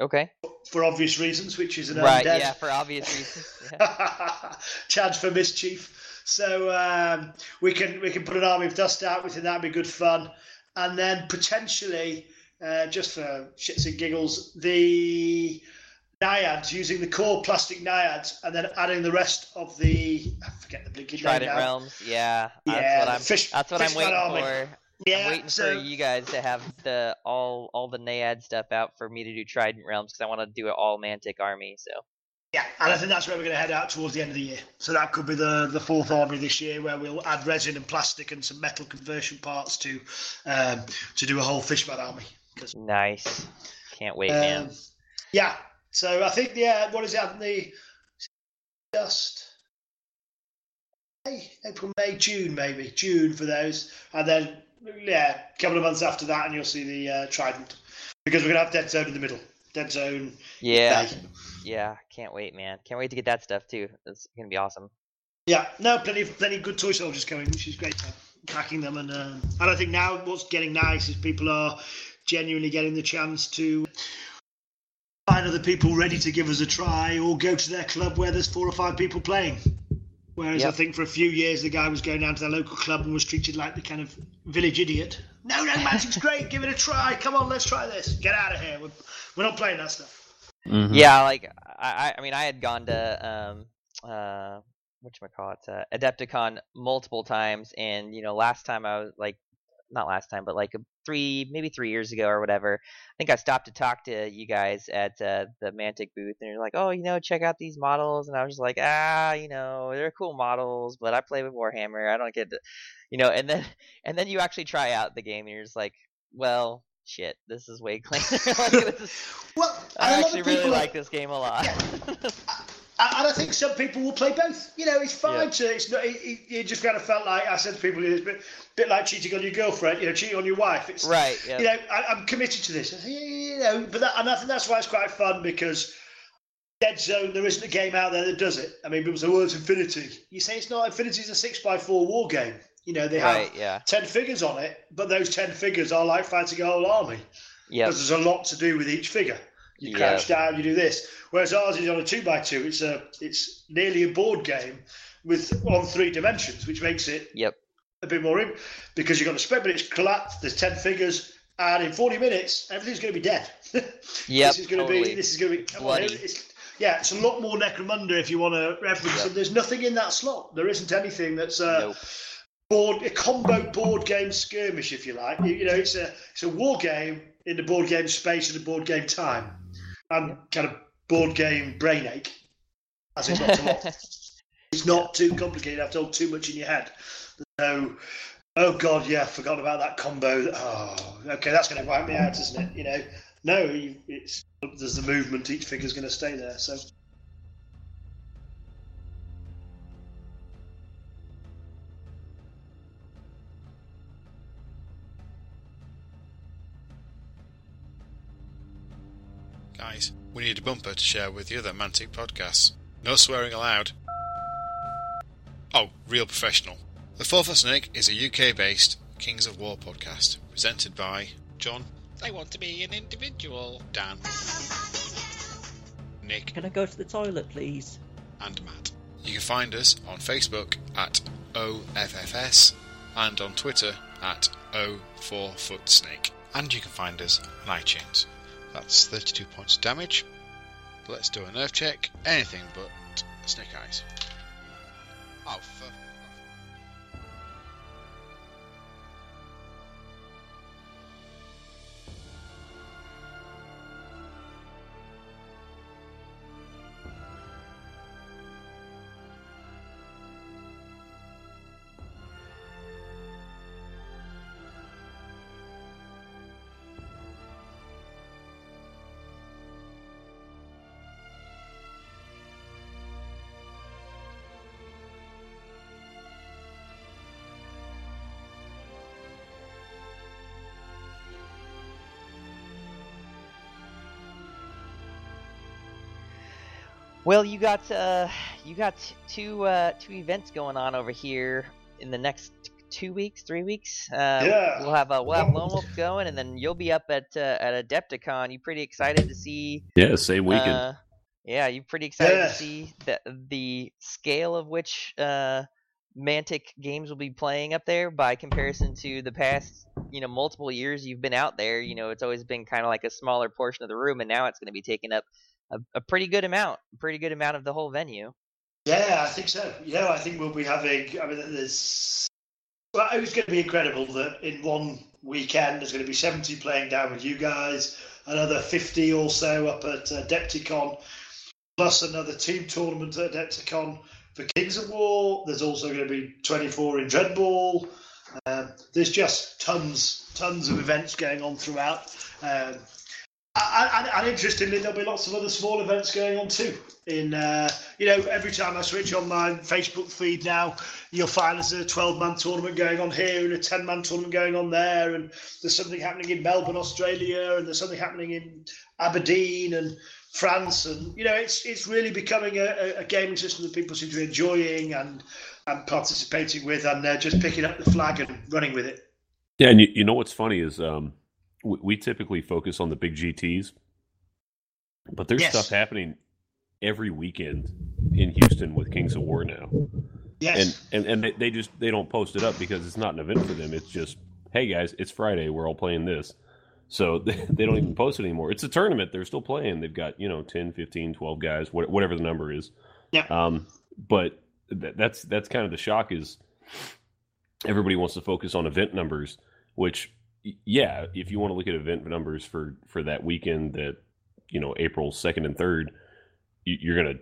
C: okay
D: for obvious reasons, which is an
C: right
D: undead.
C: yeah for obvious reasons yeah.
D: chance for mischief. So um, we can we can put an army of dust out. We think that'd be good fun, and then potentially, uh, just for shits and giggles, the naiads using the core plastic naiads, and then adding the rest of the I forget the blinking name
C: Trident
D: now.
C: Realms, yeah.
D: Yeah,
C: that's what I'm.
D: fish-
C: that's what I'm waiting for.
D: Yeah,
C: I'm waiting
D: so
C: for you guys to have the all all the Naiad stuff out for me to do Trident Realms because I want to do it all Mantic army. So
D: yeah, and I think that's where we're going to head out towards the end of the year. So that could be the the fourth army this year, where we'll add resin and plastic and some metal conversion parts to um, to do a whole fishman army. 'Cause
C: nice. Can't wait, man.
D: Um, yeah. So I think yeah, what is it? The just May, April, May, June, maybe June for those, and then yeah, a couple of months after that, and you'll see the uh, Trident because we're gonna have Dead Zone in the middle. Dead Zone.
C: Yeah,
D: Day.
C: yeah. Can't wait, man. Can't wait to get that stuff too. It's gonna be awesome.
D: Yeah, no, plenty of plenty of good toy soldiers coming, which is great. Packing them, and uh, and I think now what's getting nice is people are genuinely getting the chance to find other people ready to give us a try, or go to their club where there's four or five people playing. Whereas I think for a few years the guy was going down to the local club and was treated like the kind of village idiot. No, no, Mantic's great. Give it a try. Come on, let's try this. Get out of here. We're, we're not playing that stuff.
F: Mhm.
C: Yeah, like I, I- I mean, I had gone to um uh what call it uh, Adepticon multiple times, and you know, last time I was like, not last time, but like three, maybe three years ago or whatever. I think I stopped to talk to you guys at uh, the Mantic booth, and you're like, oh, you know, check out these models, and I was just like, ah, you know, they're cool models, but I play with Warhammer, I don't get to, you know, and then and then you actually try out the game, and you're just like, well. Shit, this is way cleaner. like, this is,
D: Well,
C: I
D: lot
C: actually really like this game a lot.
D: And I think some people will play both. You know, it's fine
C: Yeah.
D: to. It's not. It, it, just kind of felt like I said to people, it's a bit, bit like cheating on your girlfriend. You know, cheating on your wife. It's
C: right. Yeah.
D: You know, I, I'm committed to this. You know, but that, and I think that's why it's quite fun because Dead Zone, there isn't a game out there that does it. I mean, people say, "Well, it's Infinity." You say it's not. Infinity Infinity's a six by four war game. You know, they have.
C: Yeah.
D: ten figures on it, but those ten figures are like fighting a whole army
C: Yep.
D: because there's a lot to do with each figure. You
C: Yeah.
D: crouch down, you do this. Whereas ours is on a two by two. It's a it's nearly a board game with on three dimensions, which makes it
C: Yep.
D: a bit more in, because you've got to spread, but it's collapsed. There's ten figures, and in forty minutes, everything's going to be dead.
C: Yep,
D: this is going to
C: totally.
D: be. This is going to be
C: Bloody.
D: It's, yeah, it's a lot more Necromunda if you want to reference.
C: Yep.
D: And there's nothing in that slot. There isn't anything that's uh,
C: Nope.
D: board a combo board game skirmish, if you like. You, you know, it's a it's a war game in the board game space and the board game time, and kind of board game brain ache. As it's not a lot. It's not too complicated. I've told too much in your head. So, oh god, yeah, I've forgotten about that combo. Oh, okay, that's going to wipe me out, isn't it? You know, no, you, it's there's the movement. Each figure's going to stay there. So,
G: Guys, we need a bumper to share with the other Mantic podcasts. No swearing allowed. Oh, real professional. The Fourth Snake is a UK based Kings of War podcast presented by John. I want to be an individual. Dan. Nick
H: Can I go to the toilet, please?
G: and Matt. You can find us on Facebook at OFFS and on Twitter at O4FootSnake. And you can find us on iTunes. That's 32 points of damage. Let's do a nerve check. Anything but snake eyes. Oh, for...
C: Well, you got uh, you got two uh, two events going on over here in the next two weeks, three weeks. Uh,
D: Yeah.
C: We'll have uh, we'll have Lone Wolf going, and then you'll be up at uh, at Adepticon. You pretty excited to see?
E: Yeah, same weekend.
C: Uh, yeah, you pretty excited
D: Yeah.
C: to see the the scale of which uh, Mantic games will be playing up there by comparison to the past, you know, multiple years you've been out there. You know, it's always been kind of like a smaller portion of the room, and now it's going to be taking up a, a pretty good amount, pretty good amount of the whole venue.
D: yeah, I think so. Yeah, I think we'll be having. I mean, there's. Well, it was going to be incredible that in one weekend there's going to be 70 playing down with you guys, another 50 or so up at uh, Depticon, plus another team tournament at Adepticon for Kings of War. There's also going to be 24 in Dreadball. Um, there's just tons, tons of events going on throughout. Um, and, and interestingly, there'll be lots of other small events going on too. In uh, you know, every time I switch on my Facebook feed now, you'll find there's a 12-man tournament going on here and a 10-man tournament going on there, and there's something happening in Melbourne, Australia, and there's something happening in Aberdeen and France, and you know, it's it's really becoming a, a gaming system that people seem to be enjoying and and participating with, and uh, just picking up the flag and running with it.
E: Yeah, and you, you know what's funny is um, we, we typically focus on the big GTs, but there's
D: Yes.
E: stuff happening every weekend in Houston with Kings of War now,
D: Yes.
E: and and and they, they just they don't post it up because it's not an event for them. It's just hey guys, it's Friday, we're all playing this. So they, they don't even post it anymore. It's a tournament. They're still playing. They've got, you know, 10, 15, 12 guys, what- whatever the number is.
D: Yeah.
E: Um, but th- that's that's kind of the shock is everybody wants to focus on event numbers, which yeah, if you want to look at event numbers for for that weekend that you know April second and third, you- you're gonna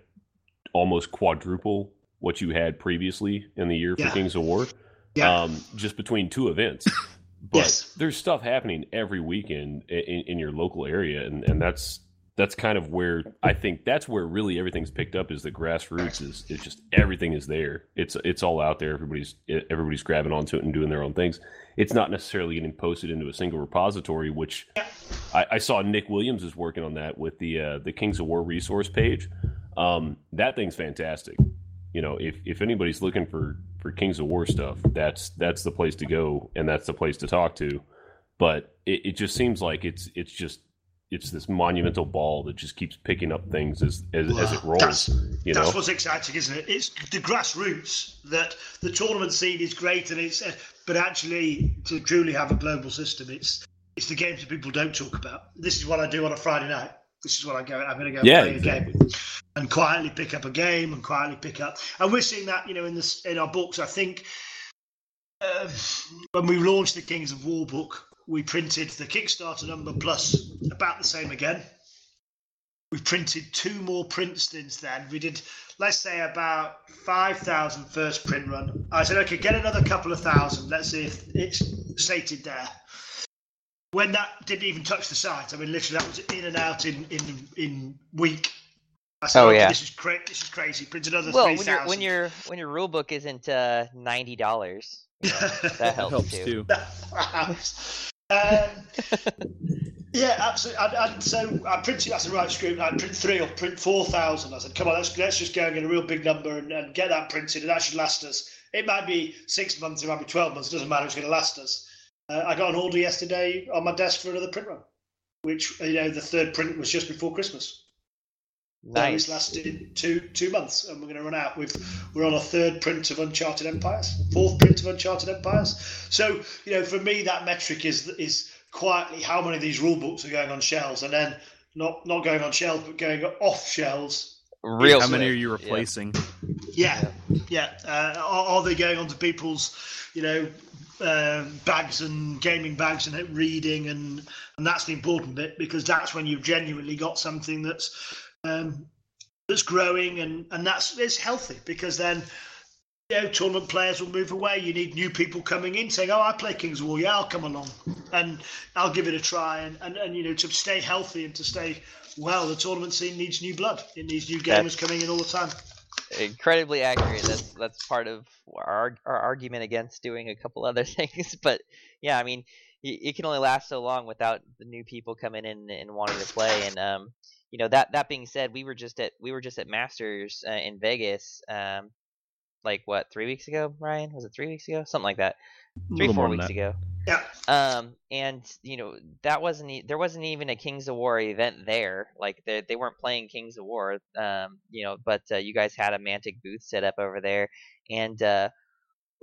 E: almost quadruple what you had previously in the year for
D: Yeah.
E: Kings of War,
D: Yeah.
E: um, just between two events. But
D: Yes.
E: there's stuff happening every weekend in, in, in your local area, and, and that's that's kind of where I think that's where really everything's picked up is the grassroots is it's just everything is there. It's it's all out there. Everybody's everybody's grabbing onto it and doing their own things. It's not necessarily getting posted into a single repository, which I, I saw Nick Williams is working on that with the uh, the Kings of War resource page. Um, that thing's fantastic. You know, if if anybody's looking for for Kings of War stuff, that's that's the place to go, and that's the place to talk to. But it, it just seems like it's it's just it's this monumental ball that just keeps picking up things as as, as it rolls.
D: That's,
E: you know,
D: that's what's exciting, isn't it? It's the grassroots that the tournament scene is great, and it's uh, but actually to truly have a global system, it's it's the games that people don't talk about. This is what I do on a Friday night. This is what I go. I'm going to go
E: Yeah,
D: play
E: exactly.
D: a game and quietly pick up a game and quietly pick up. And we're seeing that, you know, in this in our books. I think uh, when we launched the Kings of War book, we printed the Kickstarter number plus about the same again. We've printed two more prints since then. We did, let's say, about 5,000 first print run. I said, okay, get another couple of thousand. Let's see if it's stated there. When that didn't even touch the site, I mean, literally, that was in and out in in in week. I said,
C: Oh,
D: okay,
C: yeah.
D: this is cra- This is crazy. Print another
C: Well,
D: three
C: when your
D: thousand.
C: when your when your rule book isn't uh, ninety dollars, you know, that
F: That
C: helps,
F: helps
C: too.
F: too.
D: Yeah, absolutely. And, and so I printed. That's the right script. I print three or print four thousand. I said, come on, let's let's just go and get a real big number and, and get that printed, and that should last us. It might be six months, it might be twelve months. It doesn't matter. It's going to last us. Uh, I got an order yesterday on my desk for another print run, which you know the third print was just before Christmas. So
C: Nice.
D: it's lasted two two months, and we're going to run out. We've we're on a third print of Uncharted Empires, fourth print of Uncharted Empires. So you know, for me, that metric is is quietly how many of these rule books are going on shelves, and then not not going on shelves, but going off shelves.
C: Real
F: How many are you replacing?
D: Yeah, yeah. Uh, are, are they going onto people's, you know, um bags and gaming bags and reading, and and that's the important bit because that's when you've genuinely got something that's um, that's growing and and that's it's healthy because then. You know, tournament players will move away. You need new people coming in saying, "Oh, I play Kings of War. Yeah, I'll come along, and I'll give it a try." And, and, and you know, to stay healthy and to stay well, the tournament scene needs new blood. It needs new gamers coming in all the time.
C: incredibly accurate. That's that's part of our our argument against doing a couple other things. But yeah, I mean, y- it can only last so long without the new people coming in and wanting to play. And um, you know that that being said, we were just at we were just at Masters uh, in Vegas. Um, like what three weeks ago, Ryan? Was it three weeks ago? Something like that. Three four weeks
F: that.
C: ago.
D: Yeah.
C: Um, and you know that wasn't e- there wasn't even a Kings of War event there. Like they they weren't playing Kings of War. Um, you know, but uh, you guys had a Mantic booth set up over there, and uh,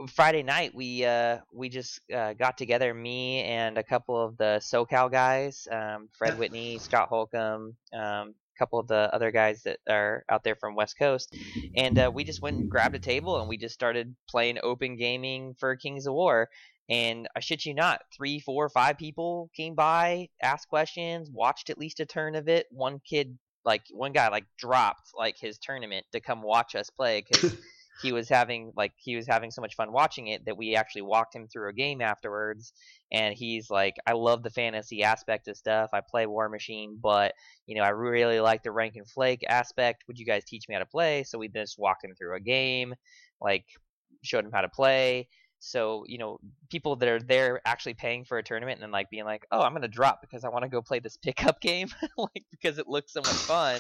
C: Friday night we uh we just uh, got together, me and a couple of the SoCal guys, um, Fred Whitney, Scott Holcomb, um, a couple of the other guys that are out there from West Coast, and uh, we just went and grabbed a table and we just started playing open gaming for Kings of War. And I shit you not, three, four, five people came by, asked questions, watched at least a turn of it. One kid, like one guy, like dropped like his tournament to come watch us play because he was having like he was having so much fun watching it that we actually walked him through a game afterwards. And he's like i love the fantasy aspect of stuff. I play Warmachine but you know i really like the rank and flank aspect. Would you guys teach me how to play? So we just walked him through a game like showed him how to play. So you know people that are there actually paying for a tournament and then like being like oh i'm gonna drop because i want to go play this pickup game like because it looks so much fun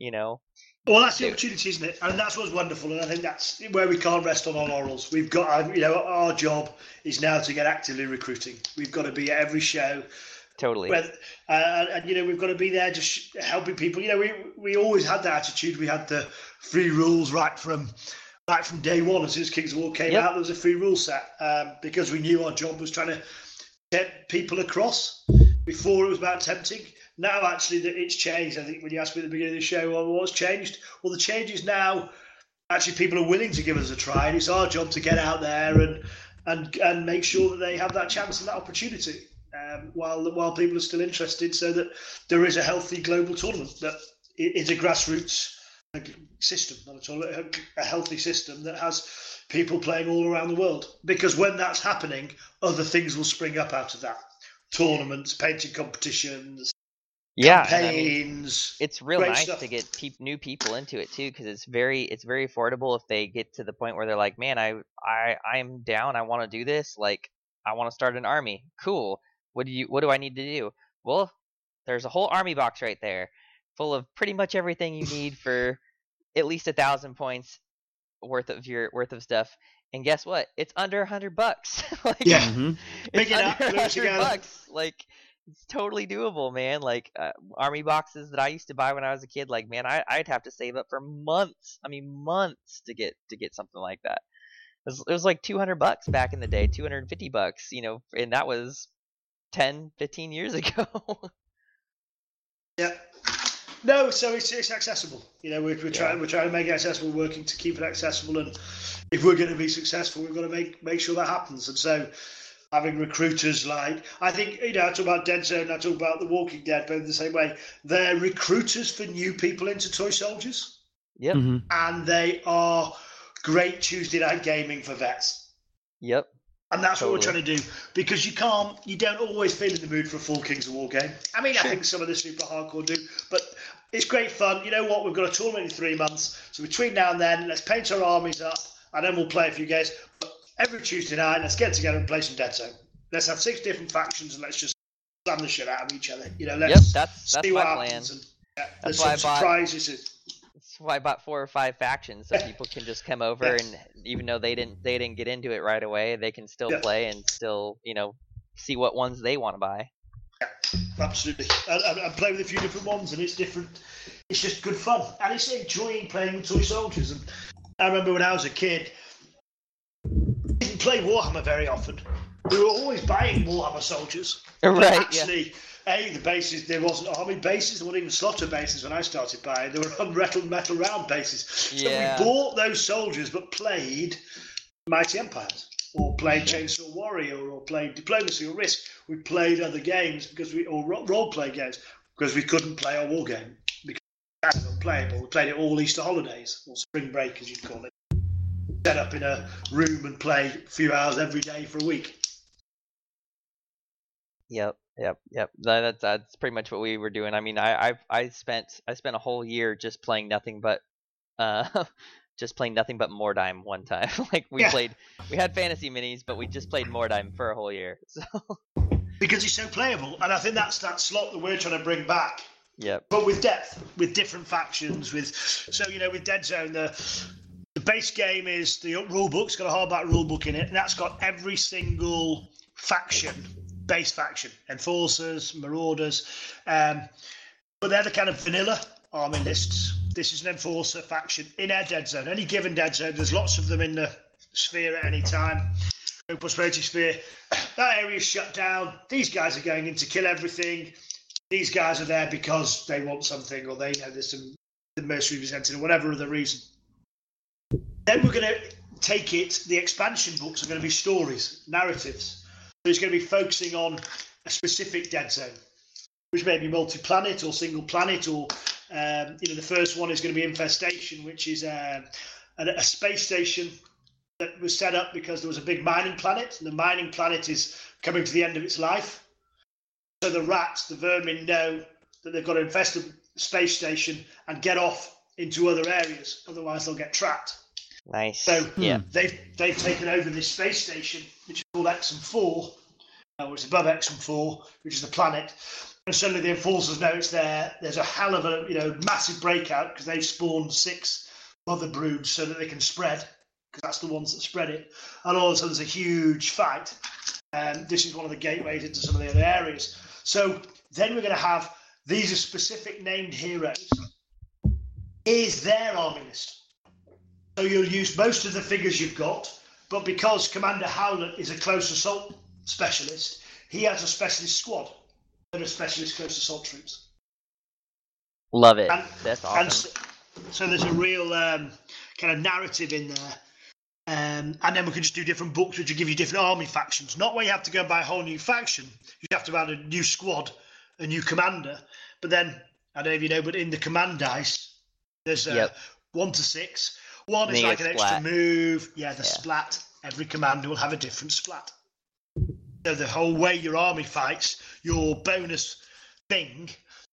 C: you know
D: Well, that's the opportunity, isn't it? And that's what's wonderful. And I think that's where we can't rest on our laurels. We've got, uh, you know, our job is now to get actively recruiting. We've got to be at every show.
C: totally
D: Whether, uh, and, you know, we've got to be there just helping people. You know, we, we always had that attitude. We had the free rules right from right from day one. As soon as Kings of War came
C: Yep.
D: out, there was a free rule set um, because we knew our job was trying to get people across. Before it was about tempting. Now, actually, that it's changed. I think when you asked me at the beginning of the show, well, what's changed? Well, the change is now actually people are willing to give us a try, and it's our job to get out there and and and make sure that they have that chance and that opportunity um, while while people are still interested, so that there is a healthy global tournament that i- a grassroots system, not a tournament, a healthy system that has people playing all around the world. Because when that's happening, other things will spring up out of that. Tournaments, painting competitions,
C: yeah and I mean, it's real nice
D: stuff.
C: to get peop new people into it too because it's very it's very affordable if they get to the point where they're like man i i i'm down. I want to do this. Like i want to start an army. Cool. What do you what do i need to do? Well there's a whole army box right there full of pretty much everything you need for at least a thousand points worth of your worth of stuff. And guess what? It's under a hundred bucks. Like
D: Yeah.
F: Mhm.
D: Pick
C: it's
D: it up,
C: under
D: glue it
C: 100 bucks. Like it's totally doable, man. Like uh, army boxes that I used to buy when I was a kid. Like man, I, I'd have to save up for months. I mean months to get to get something like that. It was, it was like 200 bucks back in the day, 250 bucks, you know, and that was 10, 15 years ago.
D: Yeah. No, so it's, it's accessible. You know, we're, we're trying we're trying to make it accessible, working to keep it accessible, and if we're going to be successful, we've got to make make sure that happens. And so, having recruiters like I think you know, I talk about Dead Zone, I talk about The Walking Dead, but in the same way. They're recruiters for new people into toy soldiers,
C: yep.
F: Mhm.
D: and they are great Tuesday night gaming for vets.
C: Yep.
D: And that's what we're trying to do because you can't, you don't always feel in the mood for a full Kings of War game. I mean, I think some of the super hardcore do, but it's great fun. You know what? We've got a tournament in three months, so between now and then, let's paint our armies up, and then we'll play a few games. But every Tuesday night, let's get together and play some Dead Zone. Let's have six different factions and let's just slam the shit out of each other. You know, let's
C: Yep, that's that's
D: see
C: my
D: what
C: plan.
D: happens. And, yeah,
C: That's why
D: some
C: I bought-
D: surprises.
C: That's why I bought four or five factions so people can just come over
D: Yeah.
C: and even though they didn't they didn't get into it right away, they can still
D: Yeah.
C: play and still, you know, see what ones they want to buy.
D: Absolutely. And, and, and play with a few different ones, and it's different. It's just good fun, and it's enjoying playing with toy soldiers. And I remember when I was a kid, didn't play Warhammer very often. We were always buying Warhammer soldiers.
C: Right, yeah.
D: Actually, a the bases there wasn't army bases, there weren't even slotta bases when I started buying. There were unmetal metal round bases. So
C: Yeah.
D: we bought those soldiers, but played Mighty Empires. Or played Chainsaw Warrior, or played Diplomacy or Risk. We played other games because we, or role play games because we couldn't play our war game because it was unplayable. We played it all Easter holidays or spring break, as you'd call it. Set up in a room and play a few hours every day for a week.
C: Yep, yep, yep. That, that's that's pretty much what we were doing. I mean, I I I spent I spent a whole year just playing nothing but uh just playing nothing but Mordheim one time. like we
D: Yeah.
C: played we had fantasy minis, but we just played Mordheim for a whole year. So
D: because it's so playable. And I think that's that slot that we're trying to bring back,
C: yep.
D: but with depth, with different factions. With so you know, with Dead Zone, the the base game is the rule book's got a hardback rule book in it, and that's got every single faction, base faction, enforcers, marauders. Um, but they're the kind of vanilla army lists. This is an enforcer faction in our dead zone. Any given dead zone, there's lots of them in the sphere at any time. No prosperity sphere. That area is shut down. These guys are going in to kill everything. These guys are there because they want something, or they know there's some the mercenary presented, or whatever other reason. Then we're going to take it. The expansion books are going to be stories, narratives. So it's going to be focusing on a specific dead zone which may be multi-planet or single planet, or um, you know, the first one is going to be infestation, which is um, and a space station that was set up because there was a big mining planet, and the mining planet is coming to the end of its life. So the rats, the vermin, know that they've got to infest the space station and get off into other areas, otherwise they'll get trapped.
C: Nice.
D: So
C: yeah.
D: they've they've taken over this space station, which is called Exum Four, uh, which is above Exum Four, which is the planet. And suddenly the enforcers know it's there. There's a hell of a you know massive breakout because they've spawned six mother broods so that they can spread because that's the ones that spread it. And all of a sudden there's a huge fight. And this is one of the gateways into some of the other areas. So then we're going to have these are specific named heroes. Is their army list. So you'll use most of the figures you've got, but because Commander Howlett is a close assault specialist, he has a specialist squad that are specialist close assault troops.
C: Love it.
D: And-
C: That's
D: And
C: awesome.
D: so, so there's a real um, kind of narrative in there. Um, and then we can just do different books which will give you different army factions. Not where you have to go and buy a whole new faction. You have to add a new squad, a new commander. But then, I don't know if you know, but in the command dice, there's uh,
C: Yep.
D: one to six. One is like an
C: get
D: extra move. Yeah, the
C: Yeah.
D: splat. Every commander will have a different splat. So the whole way your army fights, your bonus thing.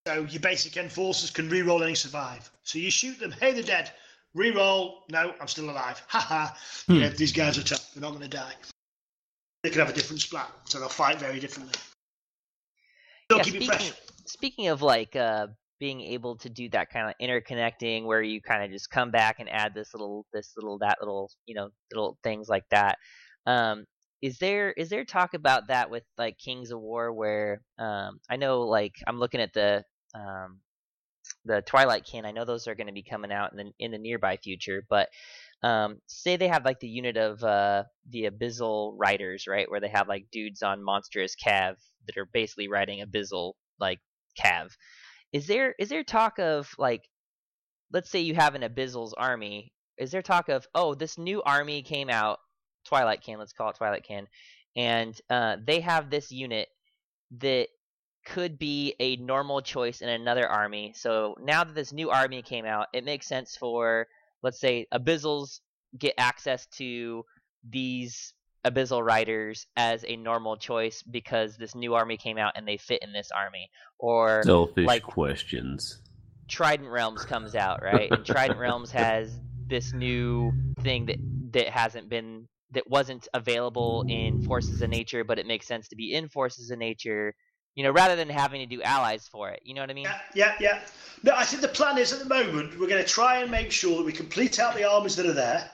D: So your basic enforcers can re-roll any survive. So you shoot them, hey, they're dead. Re-roll, no, I'm still alive. Ha ha. You know, these guys are tough. They're not going to die. They can have a different splat, so they'll fight very differently. They'll
C: Yeah,
D: keep it
C: speaking,
D: fresh.
C: speaking of like uh, being able to do that kind of interconnecting, where you kind of just come back and add this little, this little, that little, you know, little things like that. Um, is there is there talk about that with like Kings of War, where um, I know like I'm looking at the um, the Twilight Kin. I know those are going to be coming out in the in the nearby future, but um, say they have like the unit of uh, the Abyssal Riders, right, where they have like dudes on monstrous cav that are basically riding Abyssal like cav. Is there is there talk of like, let's say you have an Abyssal's army? Is there talk of oh this new army came out, Twilight Kin, let's call it Twilight Can, and uh, they have this unit that could be a normal choice in another army. So now that this new army came out, it makes sense for let's say Abyssals get access to these Abyssal Riders as a normal choice because this new army came out and they fit in this army. Or
E: Selfish
C: like-
E: questions.
C: Trident Realms comes out, right? And Trident Realms has this new thing that that hasn't been that wasn't available in Forces of Nature, but it makes sense to be in Forces of Nature, you know, rather than having to do allies for it. You know what I mean?
D: Yeah, yeah, yeah. No, I think the plan is at the moment we're going to try and make sure that we complete out the armies that are there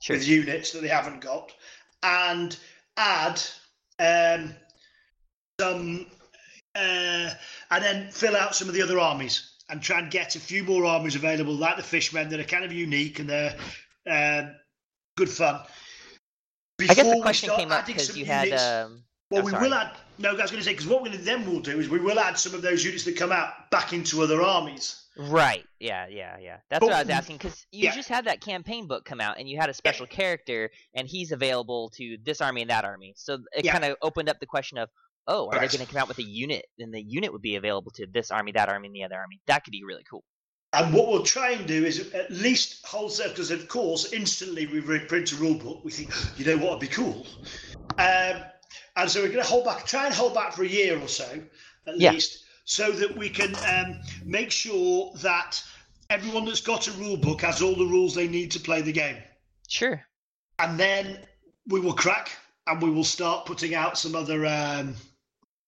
C: Sure.
D: with units that they haven't got, and add um, some, uh, and then fill out some of the other armies and try and get a few more armies available, like the Fishmen, that are kind of unique and they're um good fun.
C: I guess
D: Before
C: the question came up because you had.
D: units-
C: Um,
D: well,
C: I'm
D: we
C: sorry.
D: will add. No, I was going to say because what we then will do is we will add some of those units that come out back into other armies.
C: Right. Yeah. Yeah. Yeah. That's
D: But
C: what I was asking because you
D: yeah.
C: just had that campaign book come out and you had a special character and he's available to this army and that army. So it
D: Yeah.
C: kind of opened up the question of, oh, are
D: Correct.
C: they going to come out with a unit? And the unit would be available to this army, that army, and the other army. That could be really cool.
D: And what we'll try and do is at least wholesale, because of course, instantly we reprint a rule book. We think, you know what would be cool? Um, and so we're going to hold back, try and hold back for a year or so, at
C: Yeah.
D: least, so that we can um, make sure that everyone that's got a rule book has all the rules they need to play the game.
C: Sure.
D: And then we will crack and we will start putting out some other um,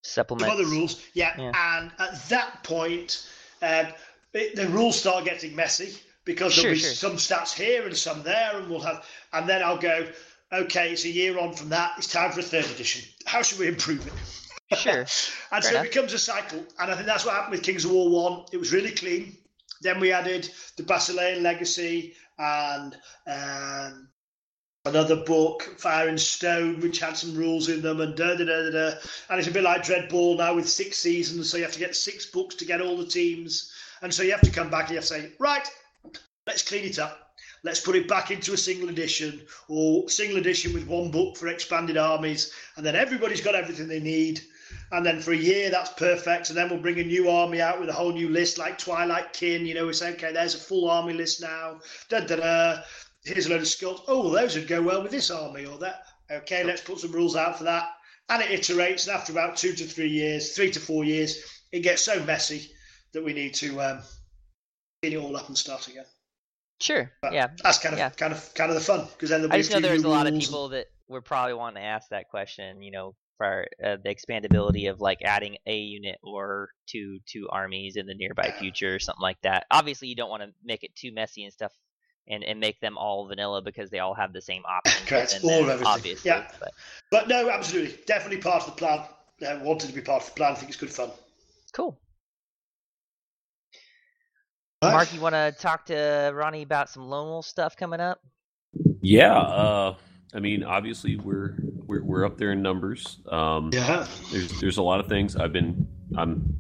D: some
C: Supplements.
D: other rules. Yeah,
C: Yeah.
D: and at that point, um, it, the rules start getting messy because
C: Sure,
D: there'll be
C: sure.
D: some stats here and some there, and we'll have, and then I'll go, okay, it's a year on from that. It's time for a third edition. How should we improve it?
C: Sure.
D: and
C: Fair
D: so
C: enough.
D: it becomes a cycle, and I think that's what happened with Kings of War One. It was really clean. Then we added the Basilean Legacy and um, another book, Fire and Stone, which had some rules in them, and da da da da. da. And it's a bit like Dreadball now with six seasons, so you have to get six books to get all the teams, and so you have to come back and you have to say, right, let's clean it up. Let's put it back into a single edition or single edition with one book for expanded armies, and then everybody's got everything they need. And then for a year, that's perfect. And then we'll bring a new army out with a whole new list, like Twilight Kin. You know, we say, okay, there's a full army list now. Da da da. here's a load of skulls. Oh, those would go well with this army or that. Okay, let's put some rules out for that. And it iterates, and after about two to three years, three to four years, it gets so messy that we need to um, clean it all up and start again.
C: Sure.
D: But
C: yeah.
D: that's kind of
C: yeah.
D: kind of kind of the fun because then there'll be
C: I just know there's a lot of people that were probably wanting to ask that question. You know, for uh, the expandability of like adding a unit or two two armies in the nearby future or something like that. Obviously, you don't want to make it too messy and stuff. And, and make them all vanilla because they all have the same options.
D: Correct,
C: within
D: all of
C: them,
D: everything.
C: Obviously,
D: Yeah.
C: but
D: But no, absolutely, definitely part of the plan. Uh, wanted to be part of the plan. I think it's good fun.
C: cool.
D: Right.
C: Mark, you want to talk to Ronnie about some Lone Wolf stuff coming up?
E: Yeah, uh, I mean, obviously we're we're we're up there in numbers. Um,
D: Yeah.
E: there's there's a lot of things I've been I'm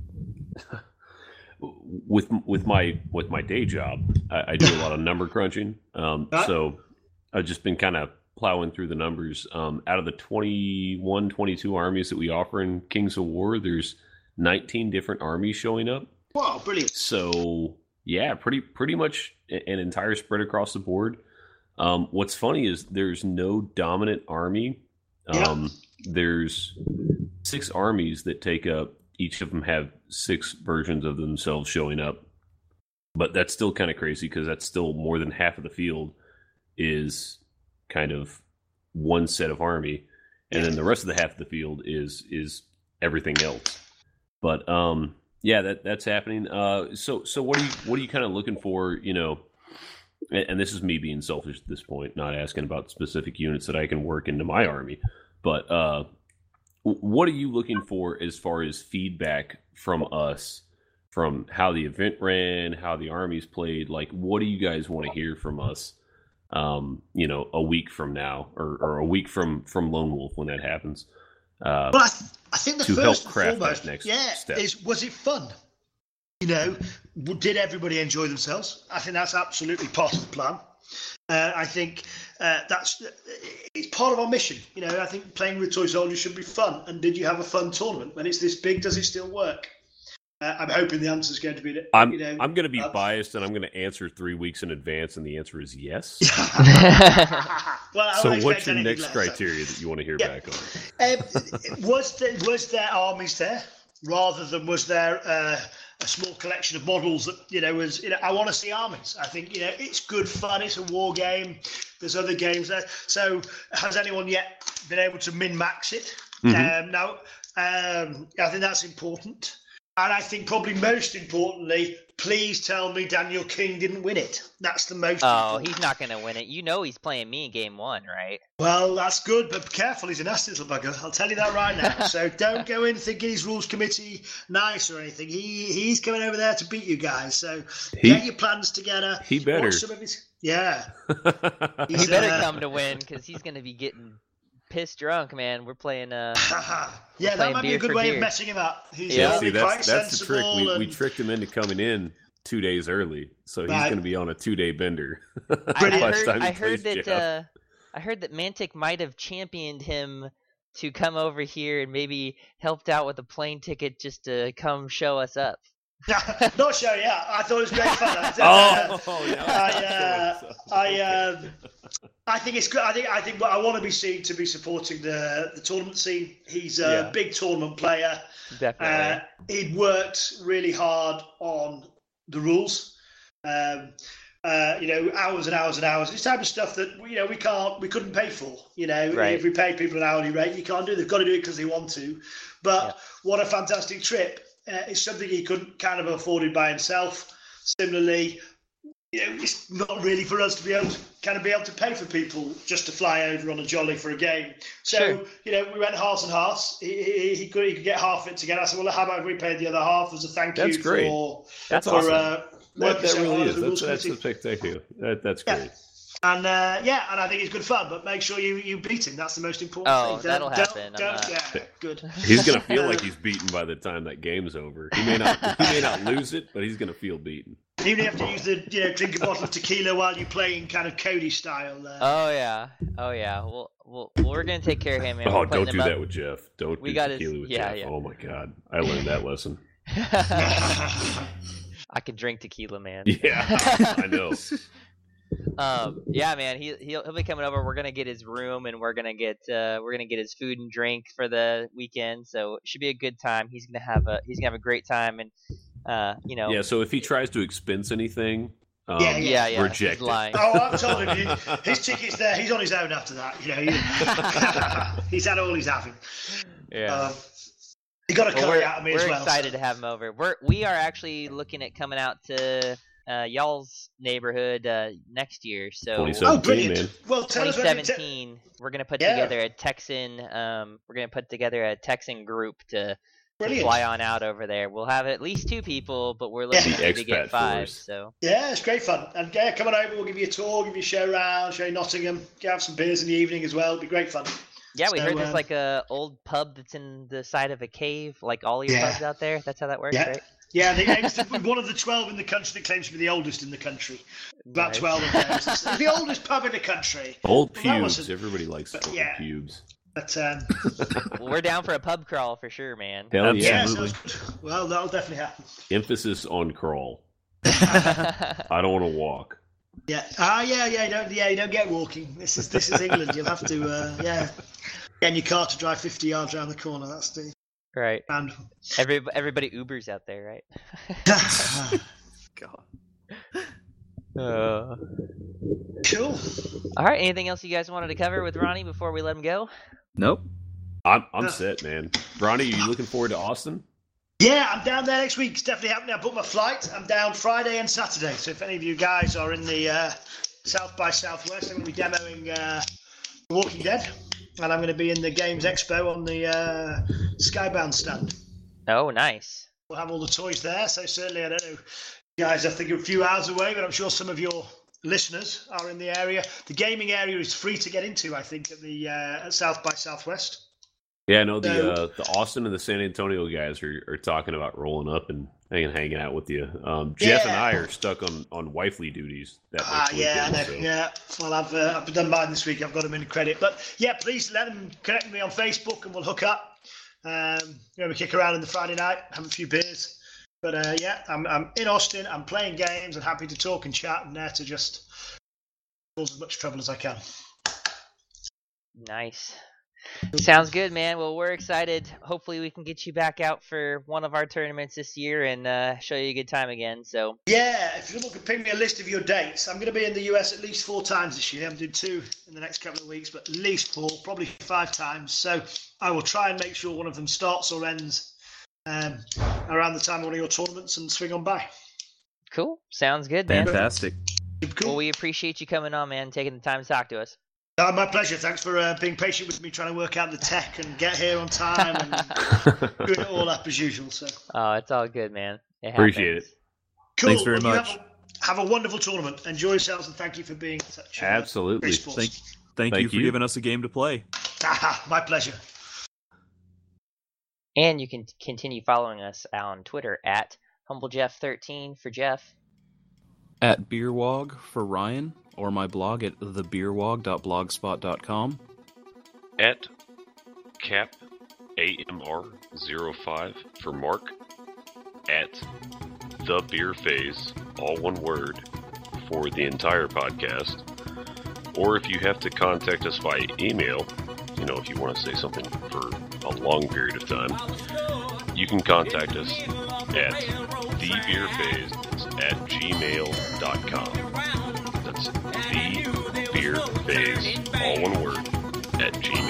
E: with with my with my day job. I, I do a lot of number crunching. Um, so I've just been kind of plowing through the numbers. Um, out of the 21, 22 armies that we offer in Kings of War, there's 19 different armies showing up.
D: Wow, brilliant.
E: So yeah, pretty pretty much an entire spread across the board. Um, what's funny is there's no dominant army.
D: Yeah.
E: Um, There's six armies that take up. Each of them have six versions of themselves showing up, but that's still kind of crazy because that's still more than half of the field is kind of one set of army, and then the rest of the half of the field is is everything else. But um, yeah, that that's happening. Uh, so so what are you what are you kind of looking for? You know, and, this is me being selfish at this point, not asking about specific units that I can work into my army, but uh, what are you looking for as far as feedback from us? From how the event ran, how the armies played, like what do you guys want to hear from us? Um, you know, a week from now, or, or a week from from Lone Wolf when that happens. Uh,
D: Well, I, th- I think the
E: to
D: first
E: help craft that
D: foremost,
E: next
D: yeah,
E: step.
D: is was it fun? You know, did everybody enjoy themselves? I think that's absolutely part of the plan. Uh, I think uh, that's it's part of our mission. You know, I think playing with toy soldiers should be fun. And did you have a fun tournament when it's this big? Does it still work? Uh, I'm hoping the answer is going to be that.
E: I'm
D: you know,
E: I'm going to be
D: uh,
E: biased, and I'm going to answer three weeks in advance, and the answer is yes.
D: well,
E: so, what's your next
D: less.
E: criteria that you want to hear
D: Yeah.
E: back on?
D: Um, was there was there armies there rather than was there uh, a small collection of models that you know was you know I want to see armies. I think you know it's good fun. It's a war game. There's other games there. So has anyone yet been able to min max it?
E: Mhm.
D: Um, now um, I think that's important. And I think probably most importantly, please tell me Daniel King didn't win it. That's the most.
C: oh,
D: important.
C: he's not going to win it. You know he's playing me in game one, right?
D: Well, that's good, but be careful. He's a nasty little bugger. I'll tell you that right now. so don't go in thinking he's rules committee nice or anything. He he's coming over there to beat you guys. So
E: He-
D: get your plans together.
E: he better.
D: Some of his- yeah.
C: He better
D: uh,
C: come to win because he's going to be getting pissed drunk, man. We're playing. uh
D: yeah, that
C: playing
D: might be a good way
C: beer.
D: of messing him up. He's
C: Yeah,
E: yeah, see, that's that's the trick.
D: sensible
E: We, we tricked him into coming in two days early, so he's
D: Right.
E: going to be on a two day bender.
C: I, I heard, I heard that.
E: Jeff.
C: Uh, I heard that Mantic might have championed him to come over here and maybe helped out with a plane ticket just to come show us up.
D: Not sure. Yeah, I thought it was great fun. I,
E: oh, yeah.
D: I, uh, I, um, I think it's good. I think I think I want to be seen to be supporting the the tournament scene. He's a
E: Yeah.
D: big tournament player.
C: Definitely.
D: Uh, he'd worked really hard on the rules. Um, uh, you know, hours and hours and hours. It's type of stuff that you know we can't, we couldn't pay for. You know,
C: Right.
D: if we pay people an hourly rate, you can't do. it. They've got to do it because they want to. But
C: Yeah.
D: what a fantastic trip! Uh, it's something he couldn't kind of afford it by himself. Similarly, you know, it's not really for us to be able to kind of be able to pay for people just to fly over on a jolly for a game. So
C: Sure.
D: you know, we went halves and halves. He, he, he could he could get half of it together. I said, well, how about if we paid the other half as a thank
E: That's
D: you
E: great.
D: for
E: That's
D: for
E: awesome.
D: uh,
E: that, that
D: so
E: really is.
D: as a rules
E: That's, that's spectacular. That, that's
D: Yeah.
E: great.
D: And uh, yeah, and I think it's good fun. But make sure you, you beat him. That's the most important
C: Oh,
D: thing.
C: that'll
D: don't,
C: happen. I'm
D: Don't, yeah, good.
E: He's going to feel like he's beaten by the time that game's over. He may not. He may not lose it, but he's going to feel beaten.
D: Even if you have to use the you know drink a bottle of tequila while you're playing kind of Cody style. There.
C: oh yeah. Oh yeah. Well, well, well we're gonna take care of him. Man.
E: Oh,
C: We're
E: don't do
C: him
E: that
C: up.
E: with Jeff. Don't
C: We
E: do
C: got his-
E: tequila with
C: yeah,
E: Jeff.
C: yeah.
E: Oh my god, I learned that lesson.
C: I can drink tequila, man.
E: Yeah, I know.
C: Um, yeah, man, he he'll, he'll be coming over. We're gonna get his room, and we're gonna get uh, we're gonna get his food and drink for the weekend. So it should be a good time. He's gonna have a he's gonna have a great time, and uh, you know,
E: Yeah, so if he tries to expense anything, um,
D: Yeah,
C: yeah, yeah,
E: reject
C: he's lying.
D: Oh, I've told him he- his ticket's there. He's on his own after that. You know, he, he's had all he's having.
C: Yeah.
D: Um, he got a
C: Well,
D: curry out of me
C: we're
D: as well.
C: excited to have him over. We're we are actually looking at coming out to uh, y'all's neighborhood uh, next year. So
E: 2017,
D: Oh, brilliant! Well, tell us when you te-
C: 2017, we're gonna put
D: Yeah.
C: together a Texan. Um, we're gonna put together a Texan group to, to fly on out over there. We'll have at least two people, but we're looking
D: Yeah.
C: to get five.
E: force.
C: So
D: Yeah, it's great fun. And yeah, come on over. We'll give you a tour, give you a show around, show you Nottingham, get have some beers in the evening as well. It'll be great fun.
C: yeah, we
D: So,
C: heard there's
D: um,
C: like a old pub that's in the side of a cave, like all your
D: Yeah.
C: pubs out there. That's how that works,
D: Yeah.
C: right?
D: Yeah, they aims to be one of the 12 in the country that claims to be the oldest in the country. About
C: Nice.
D: 12 of those. It's the oldest pub in the country.
E: Old
D: Well,
E: pubes.
D: wasn't-
E: Everybody likes
D: but
E: old
D: yeah.
E: pubes.
D: But um,
C: Well, we're down for a pub crawl for sure, man.
E: Hell yeah.
D: yeah,
F: Absolutely.
D: sounds- well, that'll definitely happen.
E: Emphasis on crawl. I don't want to walk.
D: Yeah. Ah, yeah, yeah. You don't, yeah, you don't get walking. This is this is England. You'll have to, uh, yeah, get in your car to drive 50 yards around the corner. That's the
C: right.
D: and.
C: Every everybody Ubers out there, right?
F: God.
C: Uh,
D: cool.
C: all right. Anything else you guys wanted to cover with Ronnie before we let him go?
F: Nope.
E: I'm, I'm
D: Yeah.
E: set, man. Ronnie, are you looking forward to Austin?
D: Yeah, I'm down there next week. It's definitely happening. I booked my flight. I'm down Friday and Saturday. So if any of you guys are in the uh, South by Southwest, I'm going to be demoing uh, Walking Dead, and I'm going to be in the Games Expo on the uh, Skybound stand.
C: Oh, nice.
D: We'll have all the toys there. So certainly, I don't know, guys. I think a few hours away, but I'm sure some of your listeners are in the area. The gaming area is free to get into. I think at the uh, at South by Southwest.
E: Yeah, I know the
D: No.
E: uh, the Austin and the San Antonio guys are, are talking about rolling up and hanging hanging out with you. Um, Jeff and I are stuck on, on wifely duties that
D: Ah,
E: next
D: yeah, I
E: so-
D: Yeah. Well, I've uh, I've done mine this week. I've got them in credit, but yeah, please let them connect me on Facebook, and we'll hook up. Um, you know, we kick around on the Friday night, have a few beers. But uh, yeah, I'm I'm in Austin. I'm playing games and happy to talk and chat, and there to just cause as much trouble as I can.
C: Nice. Sounds good, man. Well, we're excited. Hopefully, we can get you back out for one of our tournaments this year and uh, show you a good time again. So,
D: Yeah, if you could ping me a list of your dates, I'm going to be in the US at least four times this year. I'm doing two in the next couple of weeks, but at least four, probably five times. So I will try and make sure one of them starts or ends um, around the time of one of your tournaments and swing on by.
C: cool. Sounds good, man.
F: Fantastic.
D: Cool.
C: Well, we appreciate you coming on, man, taking the time to talk to us.
D: Uh, my pleasure. Thanks for uh, being patient with me, trying to work out the tech and get here on time and doing it all up as usual. So
C: Oh, it's all good, man. It
E: Appreciate it.
D: cool.
F: Thanks very
D: Well,
F: much.
D: Have a, have a wonderful tournament. Enjoy yourselves and thank you for being such uh,
E: Absolutely.
D: great sports.
F: Thank, thank,
E: Thank
F: you for
E: you.
F: giving us a game to play.
D: Ah, my pleasure.
C: And you can continue following us on Twitter at HumbleJeff13 for Jeff.
F: At Beerwog for Ryan, or my blog at thebeerwog.blogspot.com.
B: At Cap AMR05 for Mark. At The Beer Phase, all one word, for the entire podcast. Or if you have to contact us by email, you know, if you want to say something for a long period of time, you can contact us at thebeerphase at gmail.com. That's all one word, at gmail.com.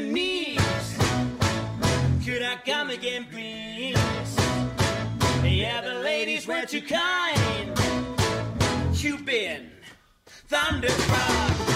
I: the knees. Could I come again, please? Yeah, the ladies were too kind. You've been thunderstruck.